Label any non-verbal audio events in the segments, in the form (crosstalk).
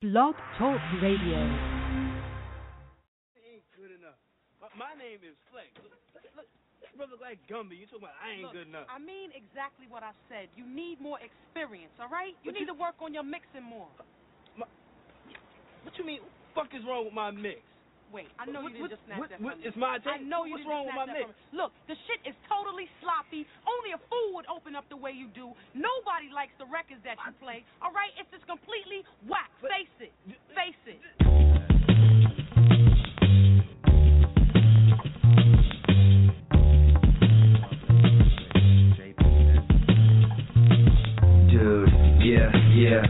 Blog Talk Radio. ain't good enough. My, my name is Flex. Look, look, brother like Gumby. You talking about I ain't Look, good enough. I mean exactly what I said. You need more experience, all right? You But need you- to work on your mixing more. What you mean? What the fuck is wrong with my mix? Wait, I know What- you didn't what- just snatch what- that what- from me. it's my I know you What's didn't wrong just with my that from me. Look, the shit is totally sloppy. Only a fool would open up the way you do. Nobody likes the records that you play. All right, it's just completely whack. Face it. Face it. Dude, yeah, yeah,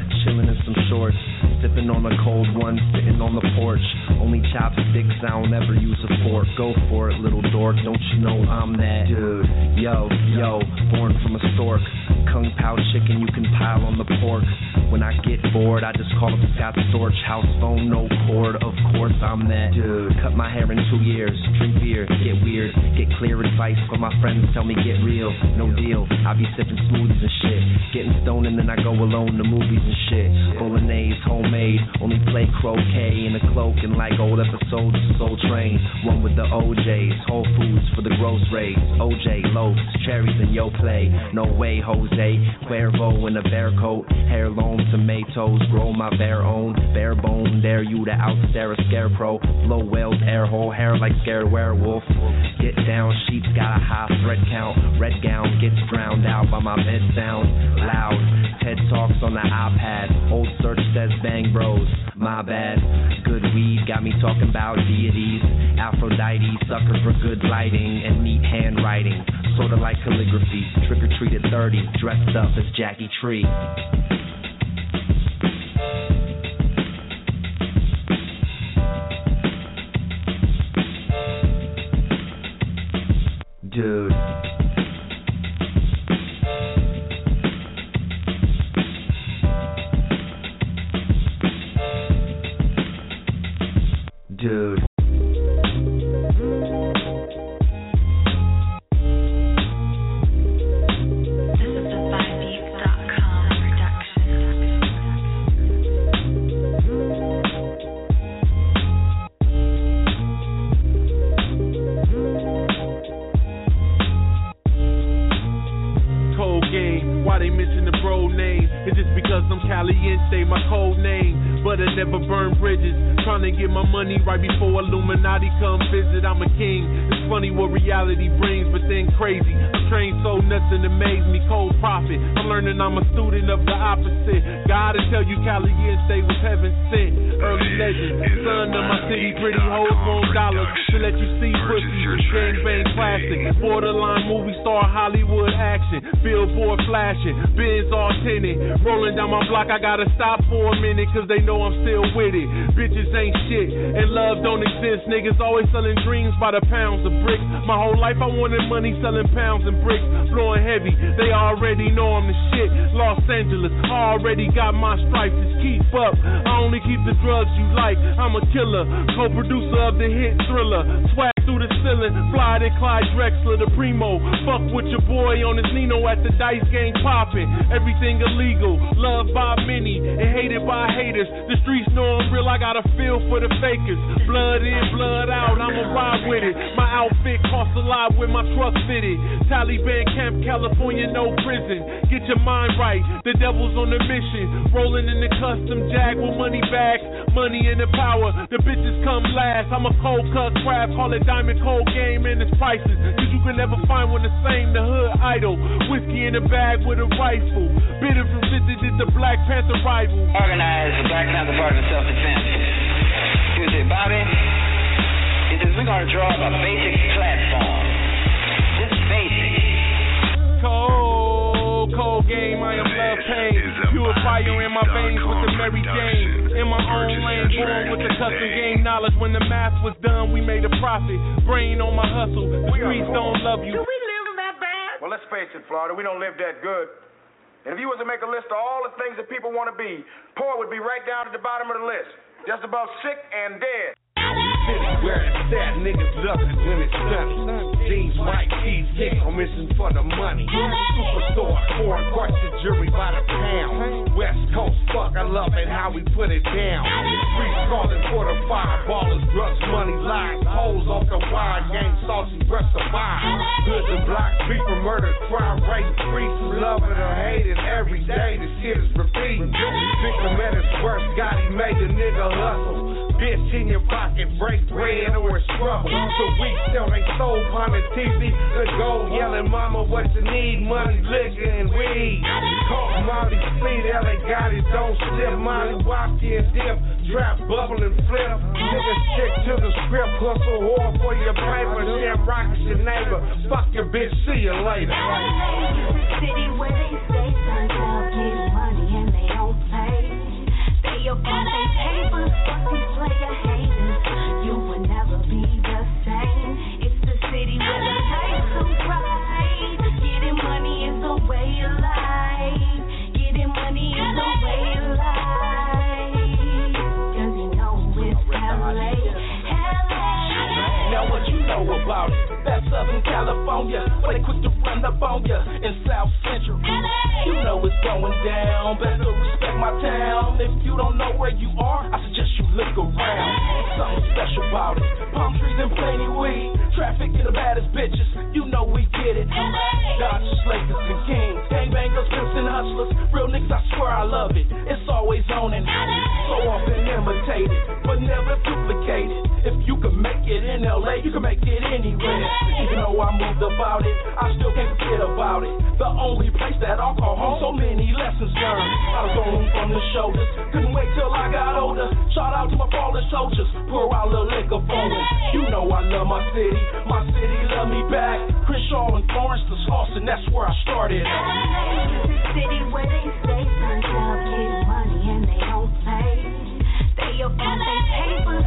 sipping on a cold one, sitting on the porch. Only chopsticks, I don't ever use a fork. Go for it, little dork, don't you know I'm that dude? Yo, yo, born from a stork. Kung Pao chicken, you can pile on the pork. When I get bored, I just call up Scott Storch. House phone, no cord, of course I'm that dude. Cut my hair in two years, drink beer, get weird, get clear advice from my friends, tell me get real, no deal. I be sipping smoothies and shit, getting stoned and then I go alone to movies and shit. Bolognese, homemade, only play croquet in a cloak and like old episodes of Soul Train. One with the OJs, Whole Foods for the gross rates. OJ, loaves, cherries and yo play. No way, Jose. Cuervo in a bear coat, hair heirloom tomatoes, grow my bare own. Bare bone, dare you to outstare a scarecrow. Blow whales, air hole, hair like scared werewolf. Get down, sheep's got a high thread count. Red gown gets drowned out by my bed sound. Loud, TED talks on the iPad. Old search says bang bros. My bad. Good weed got me talking about deities. Aphrodite, sucker for good lighting and neat handwriting. Sorta like calligraphy. Trick or treat at 30, dressed up as Jackie Tree. Dude. It's just because I'm Caliente, my code name. But I never burn bridges. Trying to get my money right before Illuminati come visit. I'm a king. It's funny what reality brings, but then crazy. I'm trained so nothing amaze me. Cold prophet. I'm learning I'm a student of the opposite. God to tell you Caliente was heaven sent. Early legend, son of my city, pretty hoes want dollars to let you see pussy. Gangbang classic, borderline movie star Hollywood action. Billboard flashing, Benz all tinted. Rolling down my block, I gotta stop for a minute, cause they know I'm still with it. Bitches ain't shit, and love don't exist. Niggas always selling dreams by the pounds of bricks. My whole life I wanted money selling pounds and bricks. Blowing heavy, they already know I'm the shit. Los Angeles, already got my stripes, just keep up. I only keep the drugs you like, I'm a killer. Co producer of the hit thriller. Swag through the ceiling, fly to Clyde Drexler, the primo. Fuck with your boy on his Nino at the dice game popping. Everything illegal, loved by many and hated by haters. The streets know I'm real, I got a feel for the fakers. Blood in, blood out, I'ma ride with it. My outfit costs a lot with my truck fitted. Taliban camp, California, no prison. Get your mind right, the devil's on the mission. Rolling in the custom jag with money bags, money and the power. The bitches come last. I'm a cold cut crab, call it diamond cold game and its prices. Cause you can never find one the same, the hood idol. Whiskey in a bag with a rifle. Bitter from 50 did the Black Panther rival. Organize the Black Panther Party of Self-Defense. Here's it, Bobby. He says we're going to draw up a basic platform. Just basic. Cold, cold game, I am love pain. Pure fire in my veins with the Mary Jane. In my own lane, born with the custom game knowledge. When the math was done, we made a profit. Brain on my hustle. The streets don't love you. Well, let's face it, Florida, we don't live that good. And if you was to make a list of all the things that people want to be, poor would be right down at the bottom of the list. Just about sick and dead. City where it's at. Niggas love it when it's sunny. Jeans, white tees, kick on mission for the money. Superstore, foreign question, jury by the pound. West Coast, fuck, I love it how we put it down. Streets calling for the fireballers, drugs, money, lies, hoes off the wire, gang, saucy, breath survive. Hoods and blocks, beef and murder, crime rate increases, love it or hate it every day. The shit is repeating. Victim at his worst, God, he made the nigga hustle. Bitch in your pocket, break bread or it's trouble. So we still ain't sold on the TV. The gold yelling, mama, what you need? Money, liquor, and weed. Call Molly, speed, LA got it, don't slip. Molly, walk in, dip, trap, bubble, and flip. Niggas stick to the script, hustle hard for your paper. Damn, rock is your neighbor. Fuck your bitch, see you later. City where they stay turned out, They up on their papers, fuck player haters. Know about it? That's Southern California, where they quick to run up on ya in South Central. You know it's going down. Better respect my town. If you don't know where you are, I suggest you look around. Something special about it. Palm trees and plenty weed. Traffic and the baddest bitches. You know we get it. Dodgers, Lakers, and Kings. Gangbangers, pimps, and hustlers. Real niggas, I swear I love it. It's always on and on, so often imitated, but never duplicated. If you can make it in LA, you can make it anywhere. Even though I moved about it, I still can't forget about it. The only place that I'll call home, so many lessons learned. I was on from the shoulders, couldn't wait till I got older. Shout out to my fallen soldiers, pour out a little liquor for them. You know I love my city, my city love me back. Crenshaw and Florence to Slauson, that's where I started. City where they stay out, getting money and they don't pay. They up on their papers,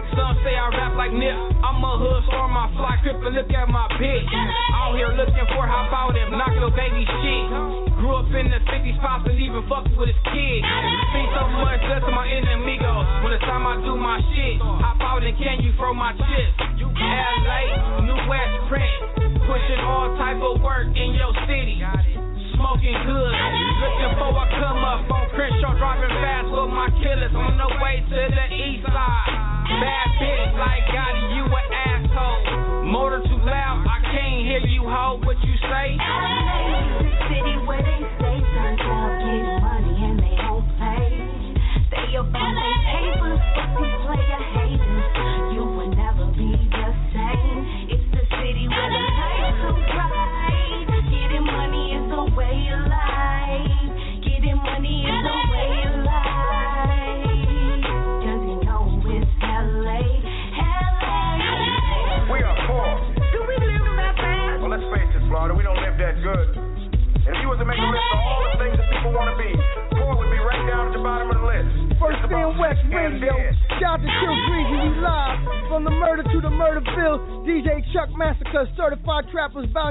some say I rap like Nip. I'm a hood star, my fly crip, and look at my bitch. Out here looking for how about it, knock little baby shit. Grew up in the 50s, pops and even fucked with his kids. See so much less of my enemigos. When it's time I do my shit, hop out and can you throw my chips? LA, New West print, pushing all type of work in your city. Smoking good, looking for a come up on Crenshaw, driving fast with my killers on the way to the east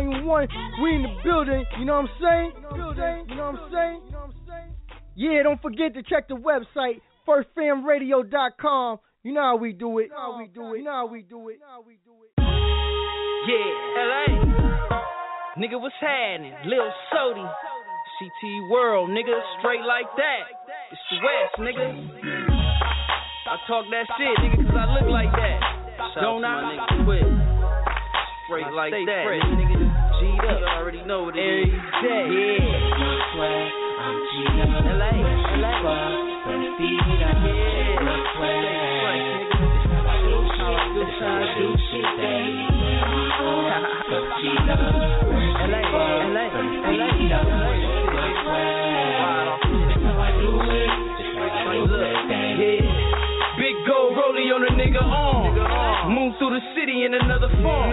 Volume 1. We in the building, you know what I'm saying? You know what I'm saying? Yeah, don't forget to check the website, firstfamradio.com. You know how we do it. You know how we do it. You know how we do it. Yeah, LA. Nigga, what's happening? Lil Sody. CT World, nigga, straight like that. It's the West, nigga. I talk that shit, nigga, cause I look like that. Don't I? Quit. Straight like that, fresh, nigga. G'd up. You already know what it is. Every day. Yeah. I'm G'd up. LA, LA. Fresh feet up. Yeah. Real swag. Fresh, nigga. How I do How I do shit. Shit. I do shit, baby. I'm G'd up. LA, LA, LA. Feet up. Real swag. That's how I do it. Rollie on a nigga arm. Move through the city in another form.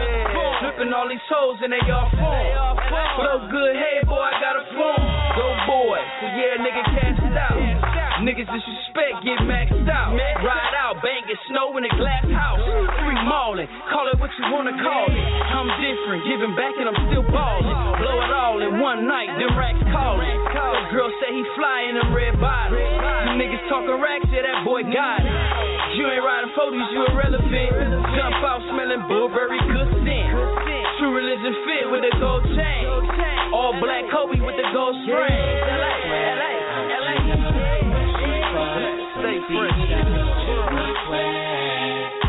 Flipping all these hoes and they all form. Flow good, hey boy, I got a form. Go boy, so yeah, nigga cast it out. Niggas disrespect, get maxed out. Ride out, bang it, snow in a glass house. Free mauling, call it what you wanna call it. I'm different, giving back and I'm still ballin'. Blow it all in one night, them racks callin'. That girl say he fly in them red bottoms. You niggas talking racks, yeah, that boy got it. You ain't riding 40s, you irrelevant. Jump out smelling blueberry good scent. True religion fit with a gold chain. All black Kobe with the gold string. LA, LA, LA. Fresh.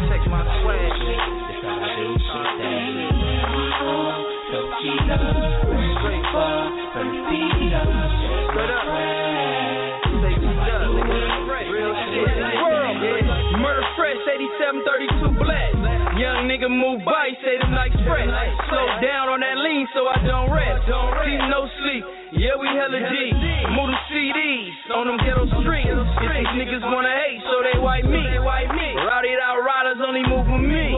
Take my. Murder fresh, 8732 black. Young nigga move by, say nights fresh. Yeah, we hella G. Move the CDs on them ghetto streets. If these niggas wanna hate, so they white me. Rowdy out riders only move with me.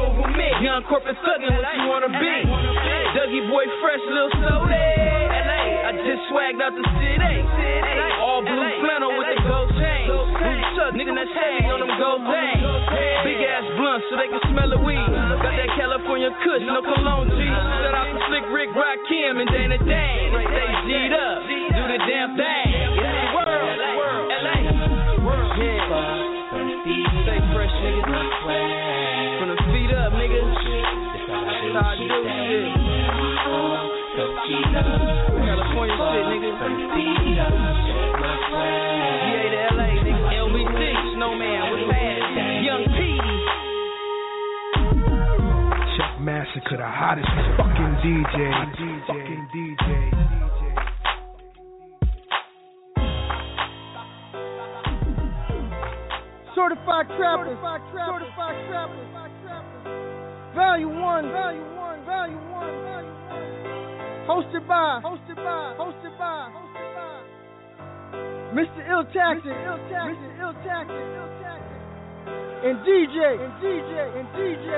Young corporate thuggin', what you wanna be? Dougie boy fresh, little soda. LA, I just swagged out the city. All blue flannel with the gold chain. Nigga, that's heavy on them gold things. Big ass blunt so they can smell the weed. Got that California kush, no cologne G. Shout out to Slick Rick, Rakim, and Dana Dane. Stay G'd up, do the damn thing. Yeah. Stay fresh. From the feet do shit. California shit, nigga. GA to LA, nigga. LBC, Snowman, what's that? Young P. Massacre, the hottest fucking DJ. Fucking DJ. Certified trappers. Certified trappers. Value one. Value one. Value one. Value one. Hosted by. Hosted by. Hosted by. Hosted by. Mr. Ill Tactic. Mr. Ill Tactic. Mr. Ill Tactic. Ill Tactic. And DJ. And DJ. And DJ.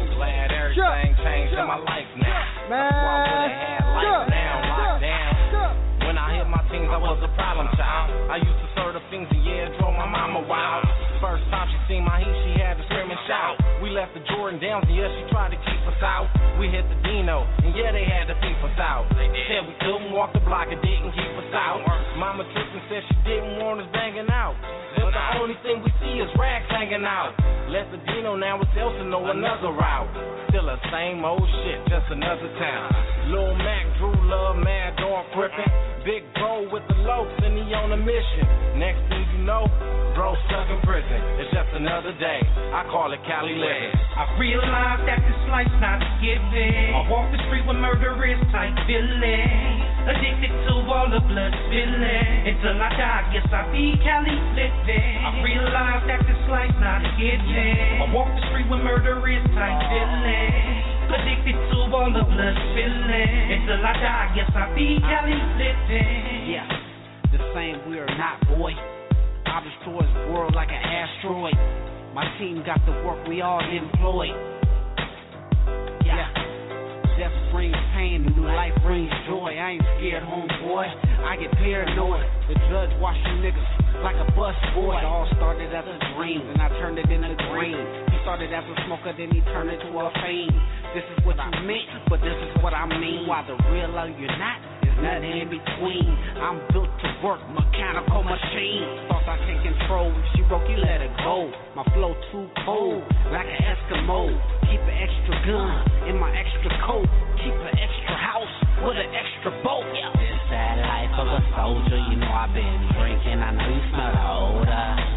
I'm glad everything changed in my life now. Man. That's why I would've had life down, locked down. When I hit my teens, I was a problem child. I used to serve the fiends and yeah, drove my mama wild. First time she seen my heat, she had to scream and shout. We left the Jordan Downs and yeah, she tried to keep us out. We hit the Dino and yeah, they had to keep us out. Said we couldn't walk the block and didn't keep us out. Mama tripped and said she didn't want us banging out. But the only thing we see is rags hanging out. Left the Dino, now it's Elsinore, another route. Still the same old shit, just another town. Lil Mac, Drew Love, Mad Dog Crippin'. Big bro with the locs and he on a mission. Next thing you know, bro stuck in prison. It's just another day. I call it Cali living. I realize that this life's not a given. I walk the street with murderous type feeling. Addicted to all the blood spilling. Until I die, guess I be Cali living. I realize that this life's not a given. I walk the street with murderous type feeling. Addicted to all the blood spilling. Until I die, guess I be Cali living. Yeah, the same we are not, boy. I'll destroy this world like an asteroid. My team got the work we all employ. Yeah. Death brings pain, new life brings joy. I ain't scared, homeboy. I get paranoid. The judge watch you niggas like a bus boy. It all started as a dream, and I turned it into green. He started as a smoker, then he turned into a fiend. This is what you meant, but this is what I mean. Why the real or you're not, nothing in between. I'm built to work, mechanical machine. Thoughts I can't control. If she broke, you let it go. My flow too cold, like an Eskimo. Keep an extra gun in my extra coat. Keep an extra house with an extra boat. Yeah. This that life of a soldier, you know I've been drinking. I know you smell the.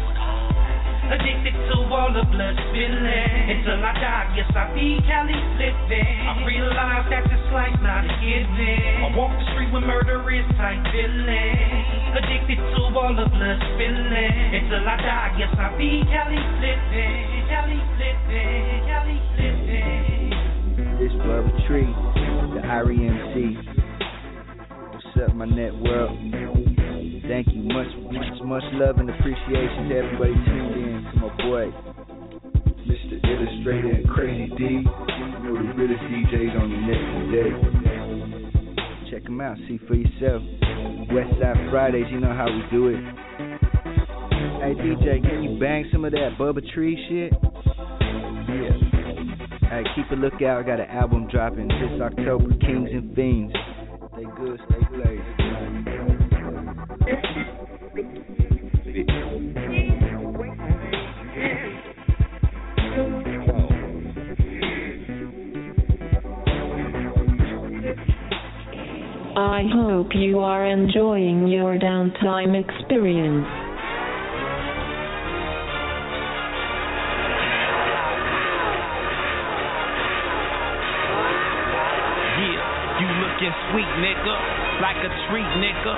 Addicted to all the blood spilling. Until I die, yes, I be Cali living. I realize that this life's not a given. I walk the street with murderous type feeling. Addicted to all the blood spilling. Until I die, yes, I be Cali living. Cali living. Cali living. This Blood Retreat, the Irie MC. What's up, my network? Thank you. Much, much, much love and appreciation to everybody tuned in to my boy, Mr. Illustrator and Crazy D. You know the realest DJs on the net today. Check them out. See for yourself. Westside Fridays, you know how we do it. Hey DJ, can you bang some of that Bubba Tree shit? Yeah. Hey, keep a lookout. I got an album dropping this October, Kings and Fiends. Stay good, stay blazed. I hope you are enjoying your downtime experience. Yeah, you looking sweet, nigga, like a treat, nigga.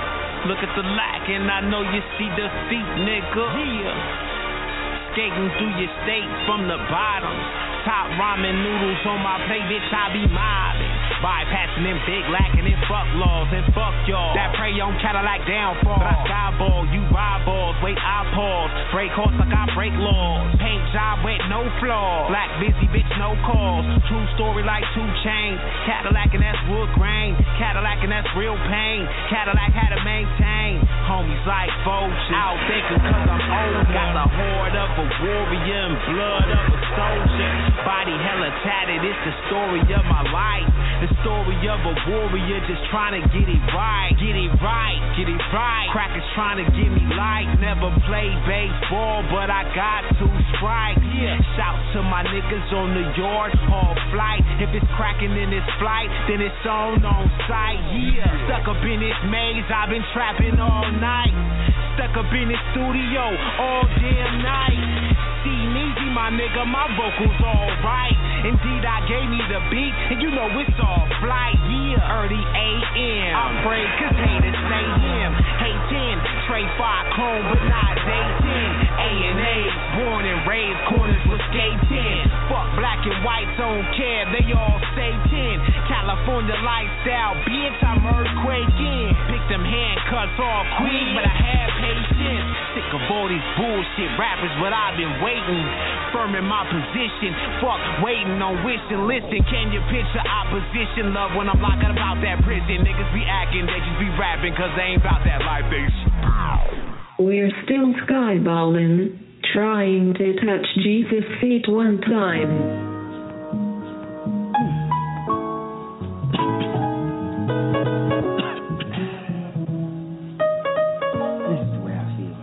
Look at the lack, and I know you see the feet, nigga. Yeah, skating through your state from the bottom. Top ramen noodles on my plate, bitch, I be mobbing. Bypassing them big lacking and fuck laws and fuck y'all. That prey on Cadillac downfall. But I skyball, you ride balls, wait, I pause. Break horse like I break laws. Paint job with no flaw. Black busy bitch, no calls. True story like two chains. Cadillac and that's wood grain. Cadillac and that's real pain. Cadillac had to maintain. Homies like vultures. Out thinking cause I'm old. Got the horde of a warrior and blood of a soldier. Body hella tatted, it's the story of my life. The story of a warrior just trying to get it right. Get it right, get it right. Crackers trying to give me life. Never played baseball, but I got two strikes. Yeah. Shout to my niggas on the yard, all flight. If it's cracking in this flight, then it's on on sight. Yeah. Stuck up in this maze, I've been trapping all night. Stuck up in this studio all damn night. See easy, my nigga, my vocals alright. Indeed, I gave me the beat, and you know it's all fly, yeah. Early AM. I pray, cause haters stay here. K10, Trey 5 chrome, but not day 10. A and A, born and raised corners with skating. Fuck black and white, don't care, they all say 10. California lifestyle, bitch, I'm earthquaking. Pick them handcuffs off, queen, but I have patience. Sick of all these bullshit rappers, but I've been waiting. Firm in my position, fuck waiting on wishing. Listen, can you picture opposition? Love when I'm locking about that prison. Niggas be acting, they just be rapping, cause they ain't about that life they We're still skyballing, trying to touch Jesus' feet one time. This the way I feel.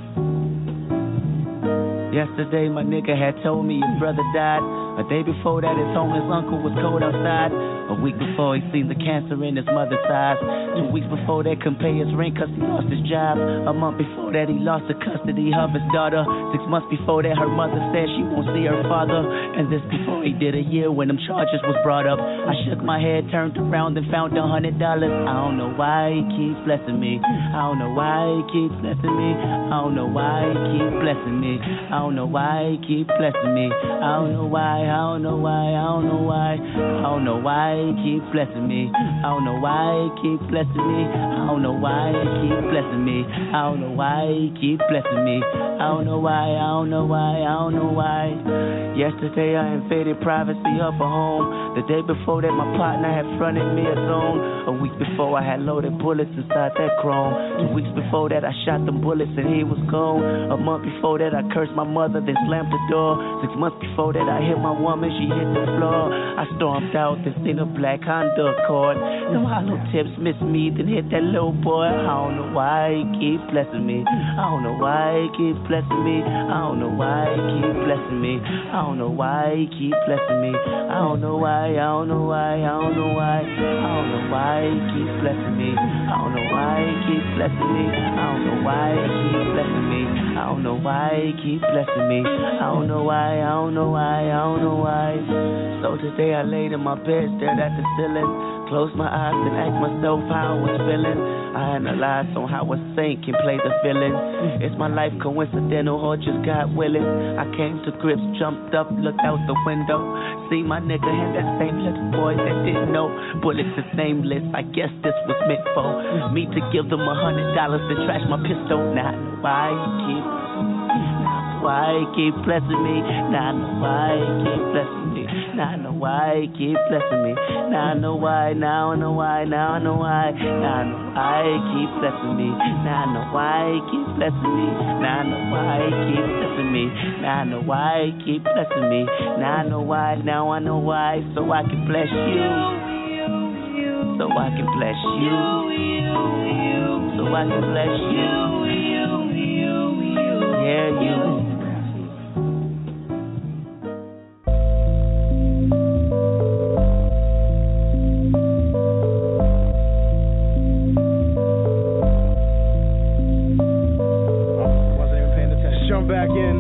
Yesterday, my nigga had told me his brother died. A day before that, his homeless uncle was cold outside. A week before, he seen the cancer in his mother's eyes. Two weeks before that, couldn't pay his rent cause he lost his job. A month before that, he lost the custody of his daughter. Six months before that, her mother said she won't see her father. And this before he did a year when them charges was brought up. I shook my head, turned around, and found a hundred dollars. I don't know why he keeps blessing me. I don't know why he keeps blessing me. I don't know why he keeps blessing me. I don't know why he keeps blessing me. I don't know why, I don't know why, I don't know why. I don't know why he keeps blessing me. I don't know why he keeps blessing me. I don't know why he keeps blessing me. I don't know why he keeps blessing me. I don't know why, I don't know why, I don't know why. Yesterday I invaded privacy of a home. The day before that my partner had fronted me a zone. A week before I had loaded bullets inside that chrome. Two weeks before that I shot them bullets and he was gone. A month before that I cursed my mother then slammed the door. Six months before that I hit my woman, she hit the floor. I stormed out this in a black Honda Accord. Them hollow tips miss me, then hit that little boy. I don't know why he keep blessing me. I don't know why he keep blessing me. I don't know why he keep blessing me. I don't know why he keep blessing me. I don't know why, I don't know why, I don't know why. I don't know why he keep blessing me. I don't know why he keep blessing me. I don't know why he keep blessing me. I don't know why he keep blessing me. I don't know why, I don't know why, I don't So today I laid in my bed, stared at the ceiling, closed my eyes and asked myself how I was feeling. I analyzed on how a saint can play the villain. Is my life coincidental or just God willing? I came to grips, jumped up, looked out the window. See my nigga had that same little boy that didn't know. Bullets is nameless, I guess this was meant for me to give them a hundred dollars to trash my pistol. Not I why keep, I why he keep blessing me. Now I know why he keep blessing me. Now I know why he keep blessing me. Now I know why, now I know why, now I know why. Now I know why he keep blessing me. Now I know why he keep blessing me. Now I know why he keep blessing me. Now I know why he keep blessing me. Now I know why, now I know why, so I can bless you. So I can bless you. So I can bless you. Yeah, you. Jump back in.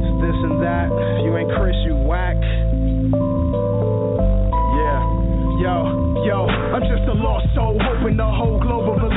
It's this and that. If you ain't Chris, you whack. Yeah. Yo, yo, I'm just a lost soul, hoping the whole globe will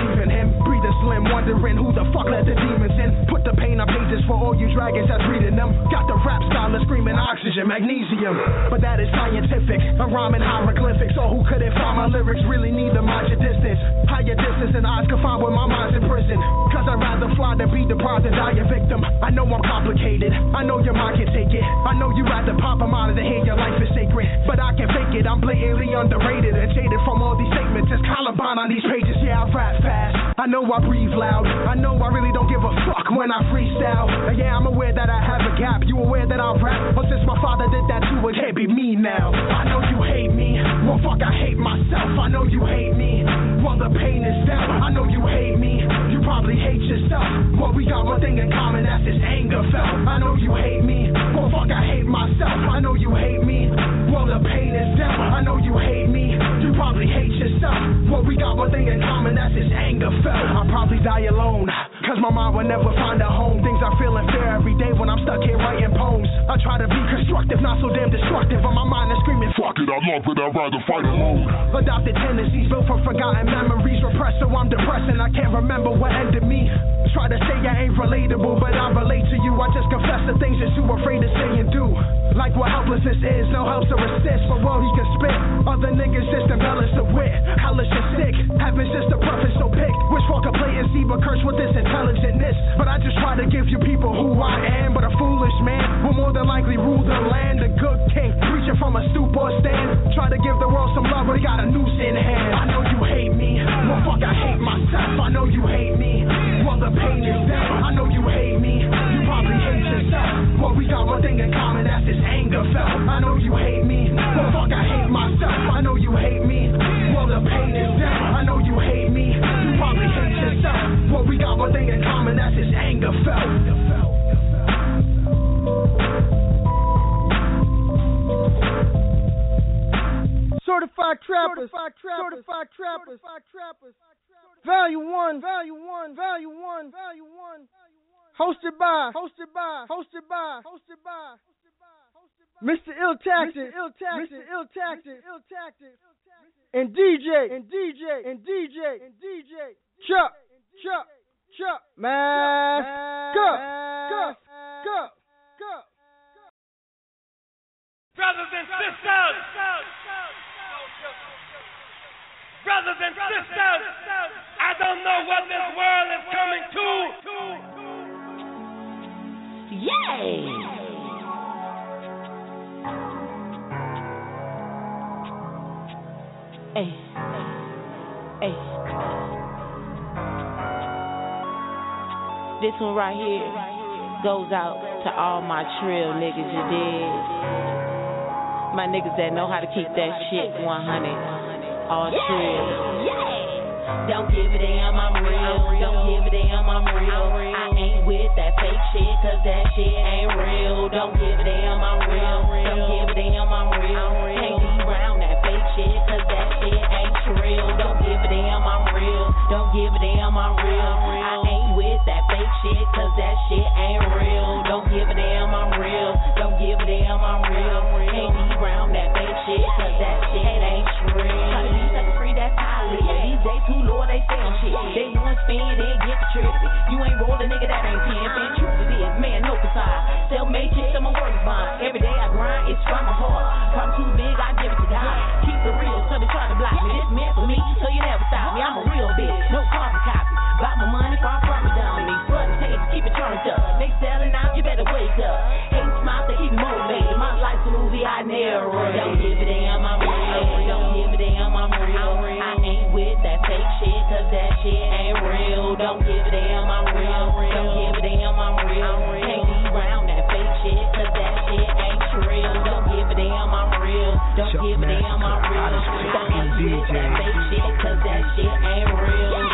slim, wondering who the fuck let the demons in. Put the pain on pages for all you dragons that's reading them. Got the rap style of screaming oxygen, magnesium. But that is scientific. I'm rhyming hieroglyphics. So who couldn't find my lyrics really need to mind your distance. Higher distance than eyes can find when my mind's in prison. Cause I'd rather fly than be deprived and die a victim. I know I'm complicated. I know your mind can take it. I know you'd rather pop a monitor here, your life is sacred. But I can fake it. I'm blatantly underrated and jaded from all these statements. It's Columbine on these pages. Yeah, I rap fast. I know I breathe loud. I know I really don't give a fuck when I freestyle. And yeah, I'm aware that I have a gap. You aware that I rap? But since my father did that too, it can't be me now. I know you hate me. Well, fuck, I hate myself. I know you hate me. Well, the pain is felt. I know you hate me. You probably hate yourself. Well, we got one thing in common, that's this anger felt. I know you hate me. Well, fuck, I hate myself. I know you hate me. Well, the pain is dealt. I know you hate me. Probably hate yourself. Well, we got one thing in common, that's this anger felt. I'll probably die alone. Cause my mind will never find a home. Things are feeling fair every day when I'm stuck here writing poems. I try to be constructive, not so damn destructive. But my mind is screaming, fuck it, I love it, I'd rather fight alone. Adopted tendencies built from forgotten memories. Repressed, so I'm depressed and I can't remember what ended me. Try to say I ain't relatable, but I relate to you. I just confess the things that too afraid to say and do. Like what helplessness is, no help to resist, but well he can spit. Other niggas just embellish the wit. Hellish and sick, heaven's just a preface, so pick. Which walk a but curse with this intelligentness. But I just try to give you people who I am, but a foolish man will more than likely rule the land. A good king, preaching from a stoop or stand. Try to give the world some love, but he got a noose in hand. I know you hate me, well fuck, I hate myself. I know you hate me, well the pain is there. I know you hate me, you probably hate yourself. Well we got one thing in common, that's this anger felt. I know you hate me, well fuck, I hate myself. I know you hate me, well the pain is there. I know you hate me, you probably hate yourself. Well we got one thing in common, that's this anger felt. Certified trappers, certified trappers, certified trappers, certified trappers. Value one, value one, value one, value one. Hosted by, hosted by, hosted by, hosted by. Mr. Ill Tactic, Mr. Ill Tactic, Mr. Ill Tactic, Ill Tactic, and DJ, and DJ, and DJ, and DJ. Chuck, Chuck, Chuck, Mask, go, go, go, go. Brothers and sisters, brothers and sisters, I don't know what this world is coming to. Yay! Hey, hey. This one right here goes out to all my trill niggas, you dig? My niggas that know how to keep that shit 100. All trill. Don't give a damn, I'm real. Don't give a damn, I'm real. I ain't with that fake shit, cause that shit ain't real. Don't give a damn, I'm real. Don't give a damn, I'm real. Can't be around that fake shit, cause that shit ain't real. Don't give a damn, I'm real. Don't give a damn, I'm real. I with that fake shit, cause that shit ain't real. Don't give a damn, I'm real. Don't give a damn, I'm real. Can't be around that fake shit, cause that shit ain't real. Try to be sucker free, that's how I. These days too low, they stay on shit. They want spin, then get the trip. You ain't roll a nigga that ain't pimpin'. Truth it is, man, no facade. Self-made chicks, I'm a work fine. Every day I grind, it's from my heart. Problem too big, I give it to God. Keep it real, so they try to block me. This meant for me, so you never stop me. I'm a real bitch, no carbon keep it turned up. Nick selling out, you better wake up. Hate smiles, they keep motivated. My life's a movie I narrate. Don't give a damn, I'm real. Don't give a damn, I'm real. I ain't with that fake shit, cause that shit ain't real. Don't give a damn, I'm real. Don't give a damn, I'm real. Can't be around that fake shit, cause that shit ain't real. Don't give a damn, I'm real. Don't give a damn, I'm real. I'm real. Don't give a damn, I'm real. Don't give a damn, I'm real. Don't give a damn, I'm real. Don't give a damn, I'm real. Don't give a damn, I'm real. Don't give a damn, I'm real. Don't give a damn, I'm real. Don't give a damn, I'm real. Don't give a damn, I'm real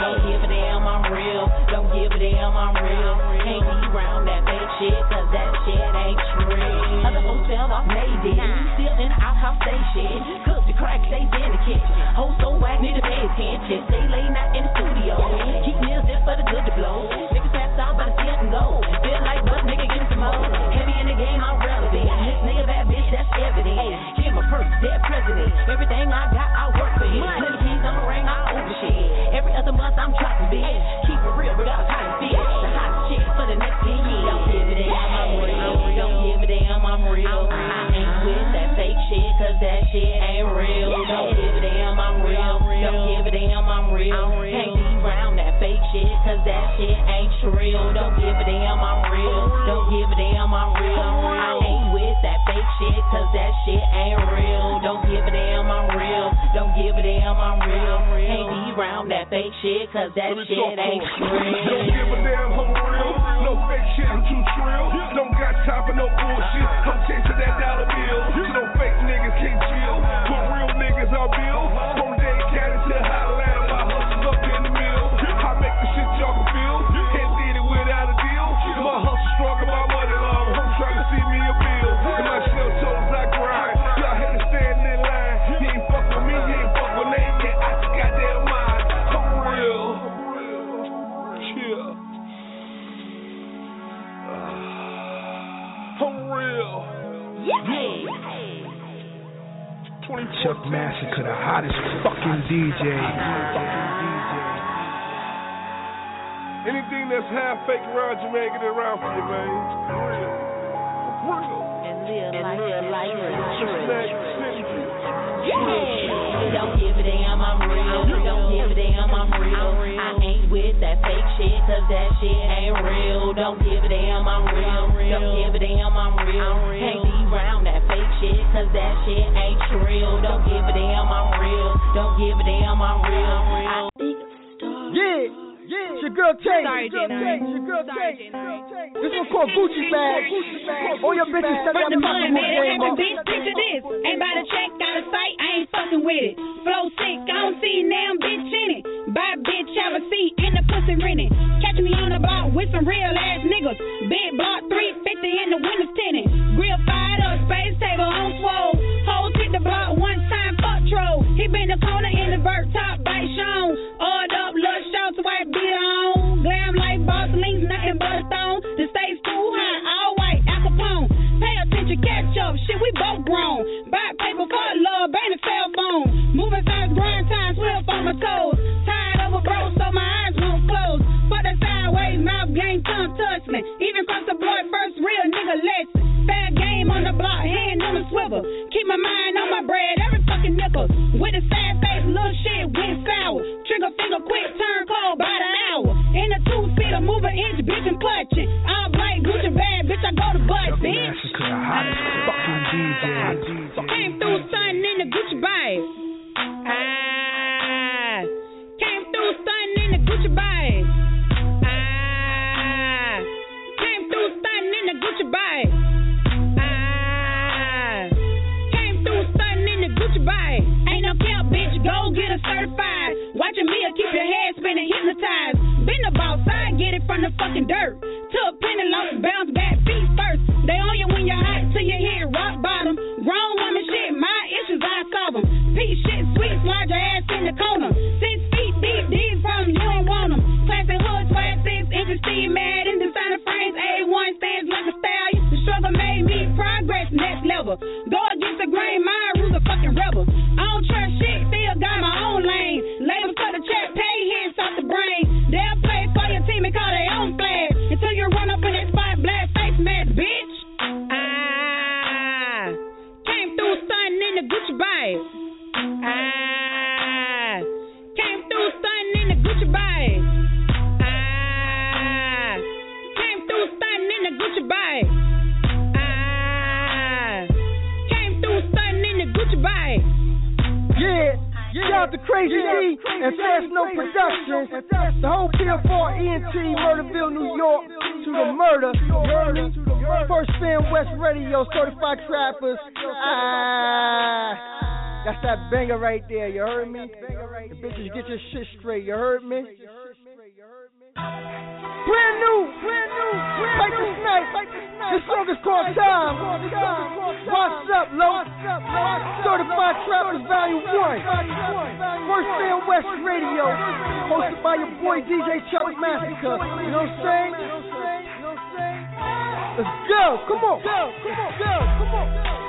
can't be around that fake shit, cause that shit ain't real. Other folks fell off, they did. Still in the outhouse, they shit. Cook the crack, they in the kitchen. Hoes so whack, need to pay attention. Stay late night in the studio. Keep meals there for the good to blow. Niggas pass out, better see it and go. Feel like what nigga give me some more. Heavy in the game, I'm relevant. This nigga bad bitch, that's evident. Give my purse, dead president. Everything I got, I work for it. Plenty keys on the ring, I open shit. Every other month, I'm dropping big. Keep it real. The hot shit for the next 10 years. Don't give a damn, I'm real. Don't give a damn, I'm real. I ain't with that fake shit, cause that shit ain't real. Don't give a damn, I'm real. Don't give a damn, I'm real. Fake shit, cause that shit ain't real. Don't give a damn, I'm real. Don't give a damn, I'm real. I ain't with that fake shit, cause that shit ain't real. Don't give a damn, I'm real. Don't give a damn, I'm real. Can't be around that fake shit, cause that shit ain't real. Don't give a damn, I'm real. No fake shit, I'm too trill. Don't got time for no bullshit. Uh-huh. I'm chasing that dollar bill. No fake niggas can't chill. But real niggas are bill. From Dade County to Highland, Massacre, the hottest fucking DJ. Anything that's half fake around you, man, get it around for you, man. Real. Real. And live life Snack City. Don't give a damn, I'm real. Don't give a damn, I'm real. I ain't with that fake shit, cause that shit ain't real. Don't give a damn, I'm real. Don't give a damn, I'm real. Can't be around that fake shit, cause that shit ain't real. Don't give a damn, I'm real. Don't give a damn, I'm real. I Yeah, yeah. It's your girl Tay. Sorry, It's J-Nine. Your girl Tay. This one called Gucci Bag. All your bitches send From that the mud, fucking made it game happen, up. bitch. Picture this. Ain't by the check, got a sight, I ain't fucking with it. Flow sick, I don't see now, bitch in it. Have a seat in the pussy rented. Catch me on the block with some real ass niggas. Big block 350 in the windows tinted. Grill fired up, space table on swole. Hoes hit the block one time, fuck troll. He been the corner in the vert top, bite shown. Oiled up, little shots, white beat on. Glam like boss links, nothing but a stone. The state's too high, all white, Al Capone. Pay attention, catch up, shit, we both grown. Buy paper for love, ain't a cell phone. Moving fast, grind time, swift on my toes. Sideways, mouth game, tongue touch me. Even cross the boy, first real nigga lesson. Bad game on the block, hand on the swivel. Keep my mind on my bread, every fucking nickel. With a sad face, little shit went sour. Trigger finger quick, turn cold by the hour. In a two seater, move an inch, bitch, and. All black, Gucci bag, bitch, I go to butt, bitch. The hottest fucking DJ. Came through stunting in the Gucci bag. Ah, came through stunting in the Gucci bag. In the Gucci bag. Ah, came through in the Gucci bag. Ain't no cap, bitch, go get a certified. Watching me, keep your head spinning, hypnotized. Been the boss, get it from the fucking dirt. Right there. You heard me? The bitches, get your shit straight. You heard me? Brand new, brand new, brand new. Snipe. This song is called Time. What's up, Low? Certified Trappers Volume 1. First Fam West Radio. Hosted by your boy DJ Chuck Massacre. You know what I'm saying? Let's go. Come on. Go, come on, go, come on.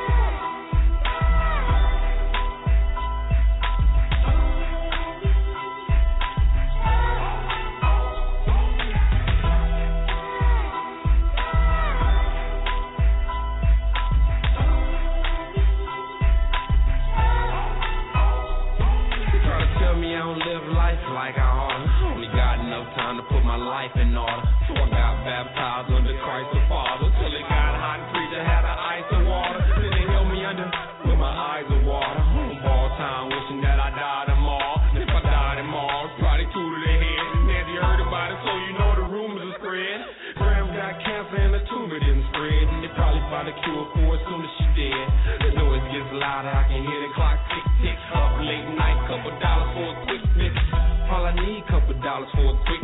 Don't live life like I oughta. Only got enough time to put my life in order. So I got baptized under Christ the Father. Dollars for a quick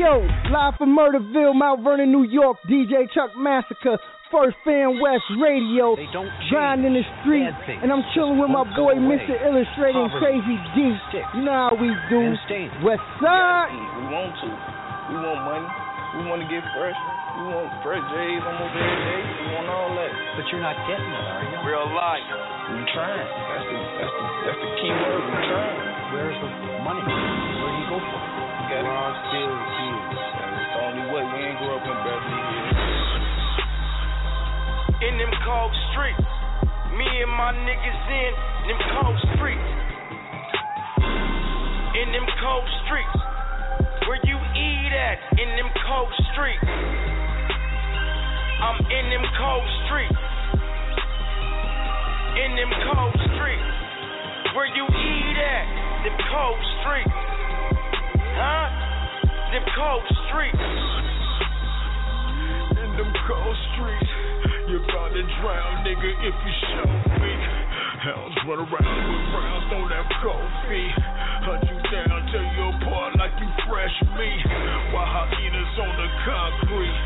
Hey yo, live from Murderville, Mount Vernon, New York, DJ Chuck Massacre, First Fam West Radio, grinding the street, and I'm chilling with my boy Mr. Illustrating Crazy D. You know how we do. West Side. We want to. We want money. We want to get fresh. We want fresh J's on those every day. We want all that. But you're not getting it, are you? Real life. We're trying. That's the that's the that's the key word. We're trying. Where's the money? Where do you go for it? We got it. Still, still. That's the only way. We ain't grow up in Beverly Hills. in them cold streets. Me and my niggas in them cold streets. In them cold streets. Where you eat at in them cold streets. I'm in them cold streets. In them cold streets. Where you eat at? Them cold streets. Huh? Them cold streets. In them cold streets. You're about to drown, nigga, if you show me. Hounds run around with rounds, don't have cold feet. Hunt you down, tear you apart like you fresh meat. While hyenas on the concrete.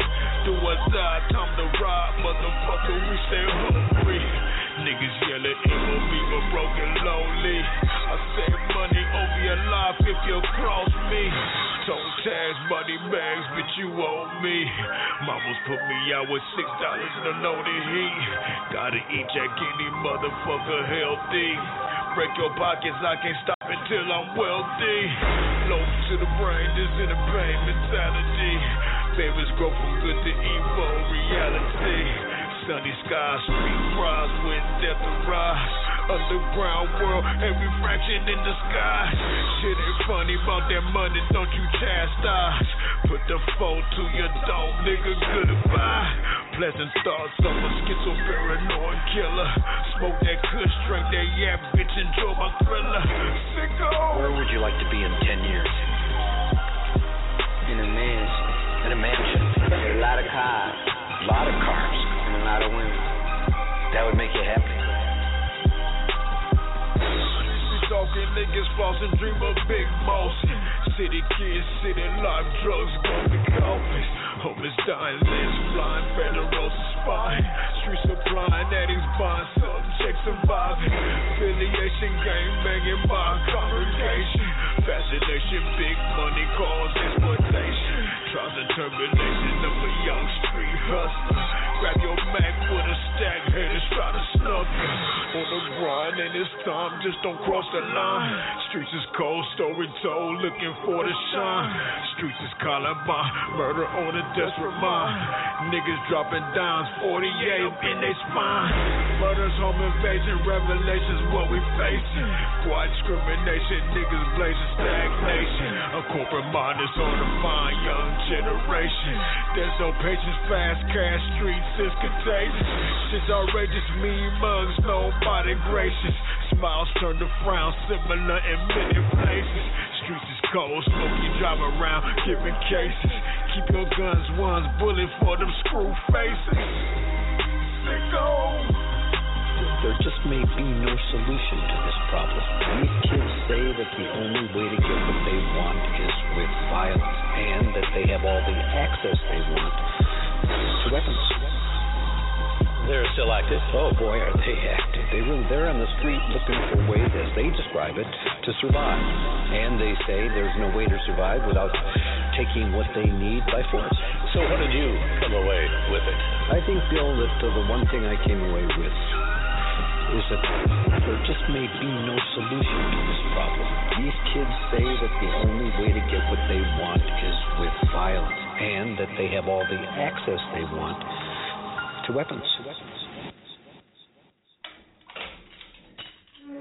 Do or die, time to ride, motherfucker, we stay hungry. Niggas yelling, MOB, but broken lonely. I said money over your life if you cross me. Toe tags, money bags, bitch, you owe me. Mamas put me out with six dollars in a loaded heat. Gotta eat Jack any motherfucker healthy. Break your pockets, I can't stop until I'm wealthy. Low to the brain, this in a pain mentality. Favors grow from good to evil reality. Sunny skies, street cries, when death arrives. Underground world, every fraction in the sky. Shit ain't funny about that money, don't you chastise. Put the phone to your dome, nigga, goodbye. Pleasant thoughts of a schizo paranoid killer. Smoke that kush, drink that yap, bitch, enjoy my thriller. Sicko. Where would you like to be in 10 years? In a mansion. In a mansion. A lot of cars. A lot of cars. Lot of women. That would make you happy. Talking niggas flossing, dream of big motion. City kids, city life, drugs, going to coffins. Homeless dying, lives flying, federal spine. Street supplying, addicts buying, subjects surviving. Affiliation, gang banging, my congregation. Fascination, big money cause exploitation. Trials and termination of a young street hustler. Grab your Mac with a stack, haters try to snub you. On the grind and it's time, just don't cross the line. Streets is cold, story told, looking for the shine. Streets is by murder on a desperate mind. Niggas dropping dimes, 48 in their spine. Murders, home invasion, revelations, what we facing. Quiet discrimination, niggas blazing stagnation. A corporate mind is on the fine young generation. There's no patience, fast cash, streets is contagious. Shit's outrageous, mean mugs, nobody gracious. Smiles turn to frowns, similar in many places. Streets is cold, smoky, drive around, giving cases. Keep your guns ones, bullet for them screw faces. Sicko. There just may be no solution to this problem. These kids say that the only way to get what they want is with violence, and that they have all the access they want to weapons. They're still active. Oh boy, are they active! They really, they're on the street looking for ways, as they describe it, to survive. And they say there's no way to survive without taking what they need by force. So, what did you come away with it? I think, Bill, that uh, the one thing I came away with is that there just may be no solution to this problem. These kids say that the only way to get what they want is with violence, and that they have all the access they want to weapons.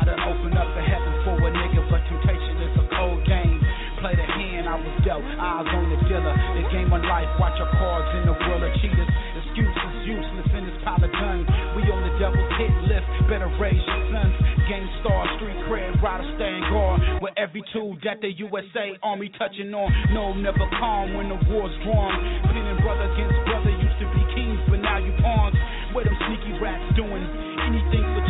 gotta open up the heaven for a nigga, but temptation is a cold game. Play the hand I was dealt, eyes on the dealer. The game of life, watch your cards in the world of cheaters. Excuses useless in this pile of guns. We on the devil's hit list, better raise your sons. Game star, street cred, rider stand guard. With every tool that the USA Army touching on. No, never calm when the war's drawn. Pinning brother against brother used to be kings, but now you pawns. What them sneaky rats doing? Anything for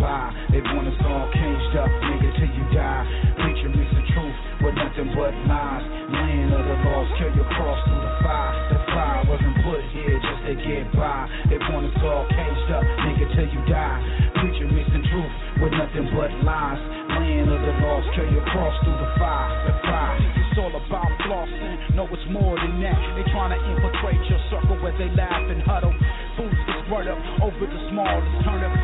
by. They want us all caged up, nigga, till you die. Preacher mix the truth with nothing but lies. Land of the lost, carry your cross through the fire. The fire wasn't put here just to get by. They want us all caged up, nigga, till you die. Preacher mixing truth with nothing but lies. Land of the lost, carry your cross through the fire. The fire. It's all about flossing. No, it's more than that. They trying to infiltrate your circle where they laugh and huddle. Fools get spread up over the smallest turnip.